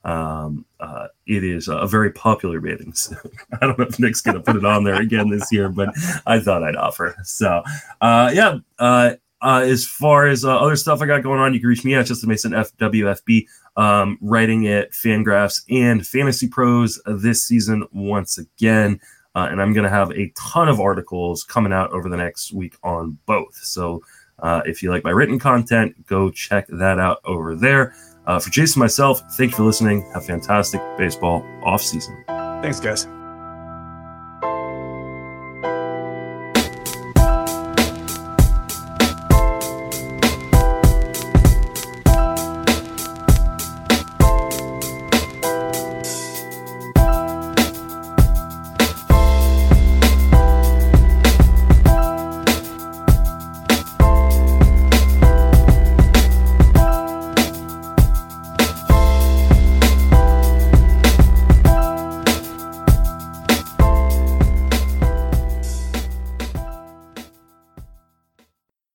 Um, uh, it is a very popular suit. I don't know if Nick's going to put it on there again this year, but I thought I'd offer. So, uh, yeah. Uh, uh, as far as uh, other stuff I got going on, you can reach me at Justin Mason FWFB, um, writing at Fangraphs and Fantasy Pros this season once again. Uh, and I'm going to have a ton of articles coming out over the next week on both. So uh, if you like my written content, go check that out over there. Uh, for Jason myself, thank you for listening. Have a fantastic baseball off season. Thanks, guys.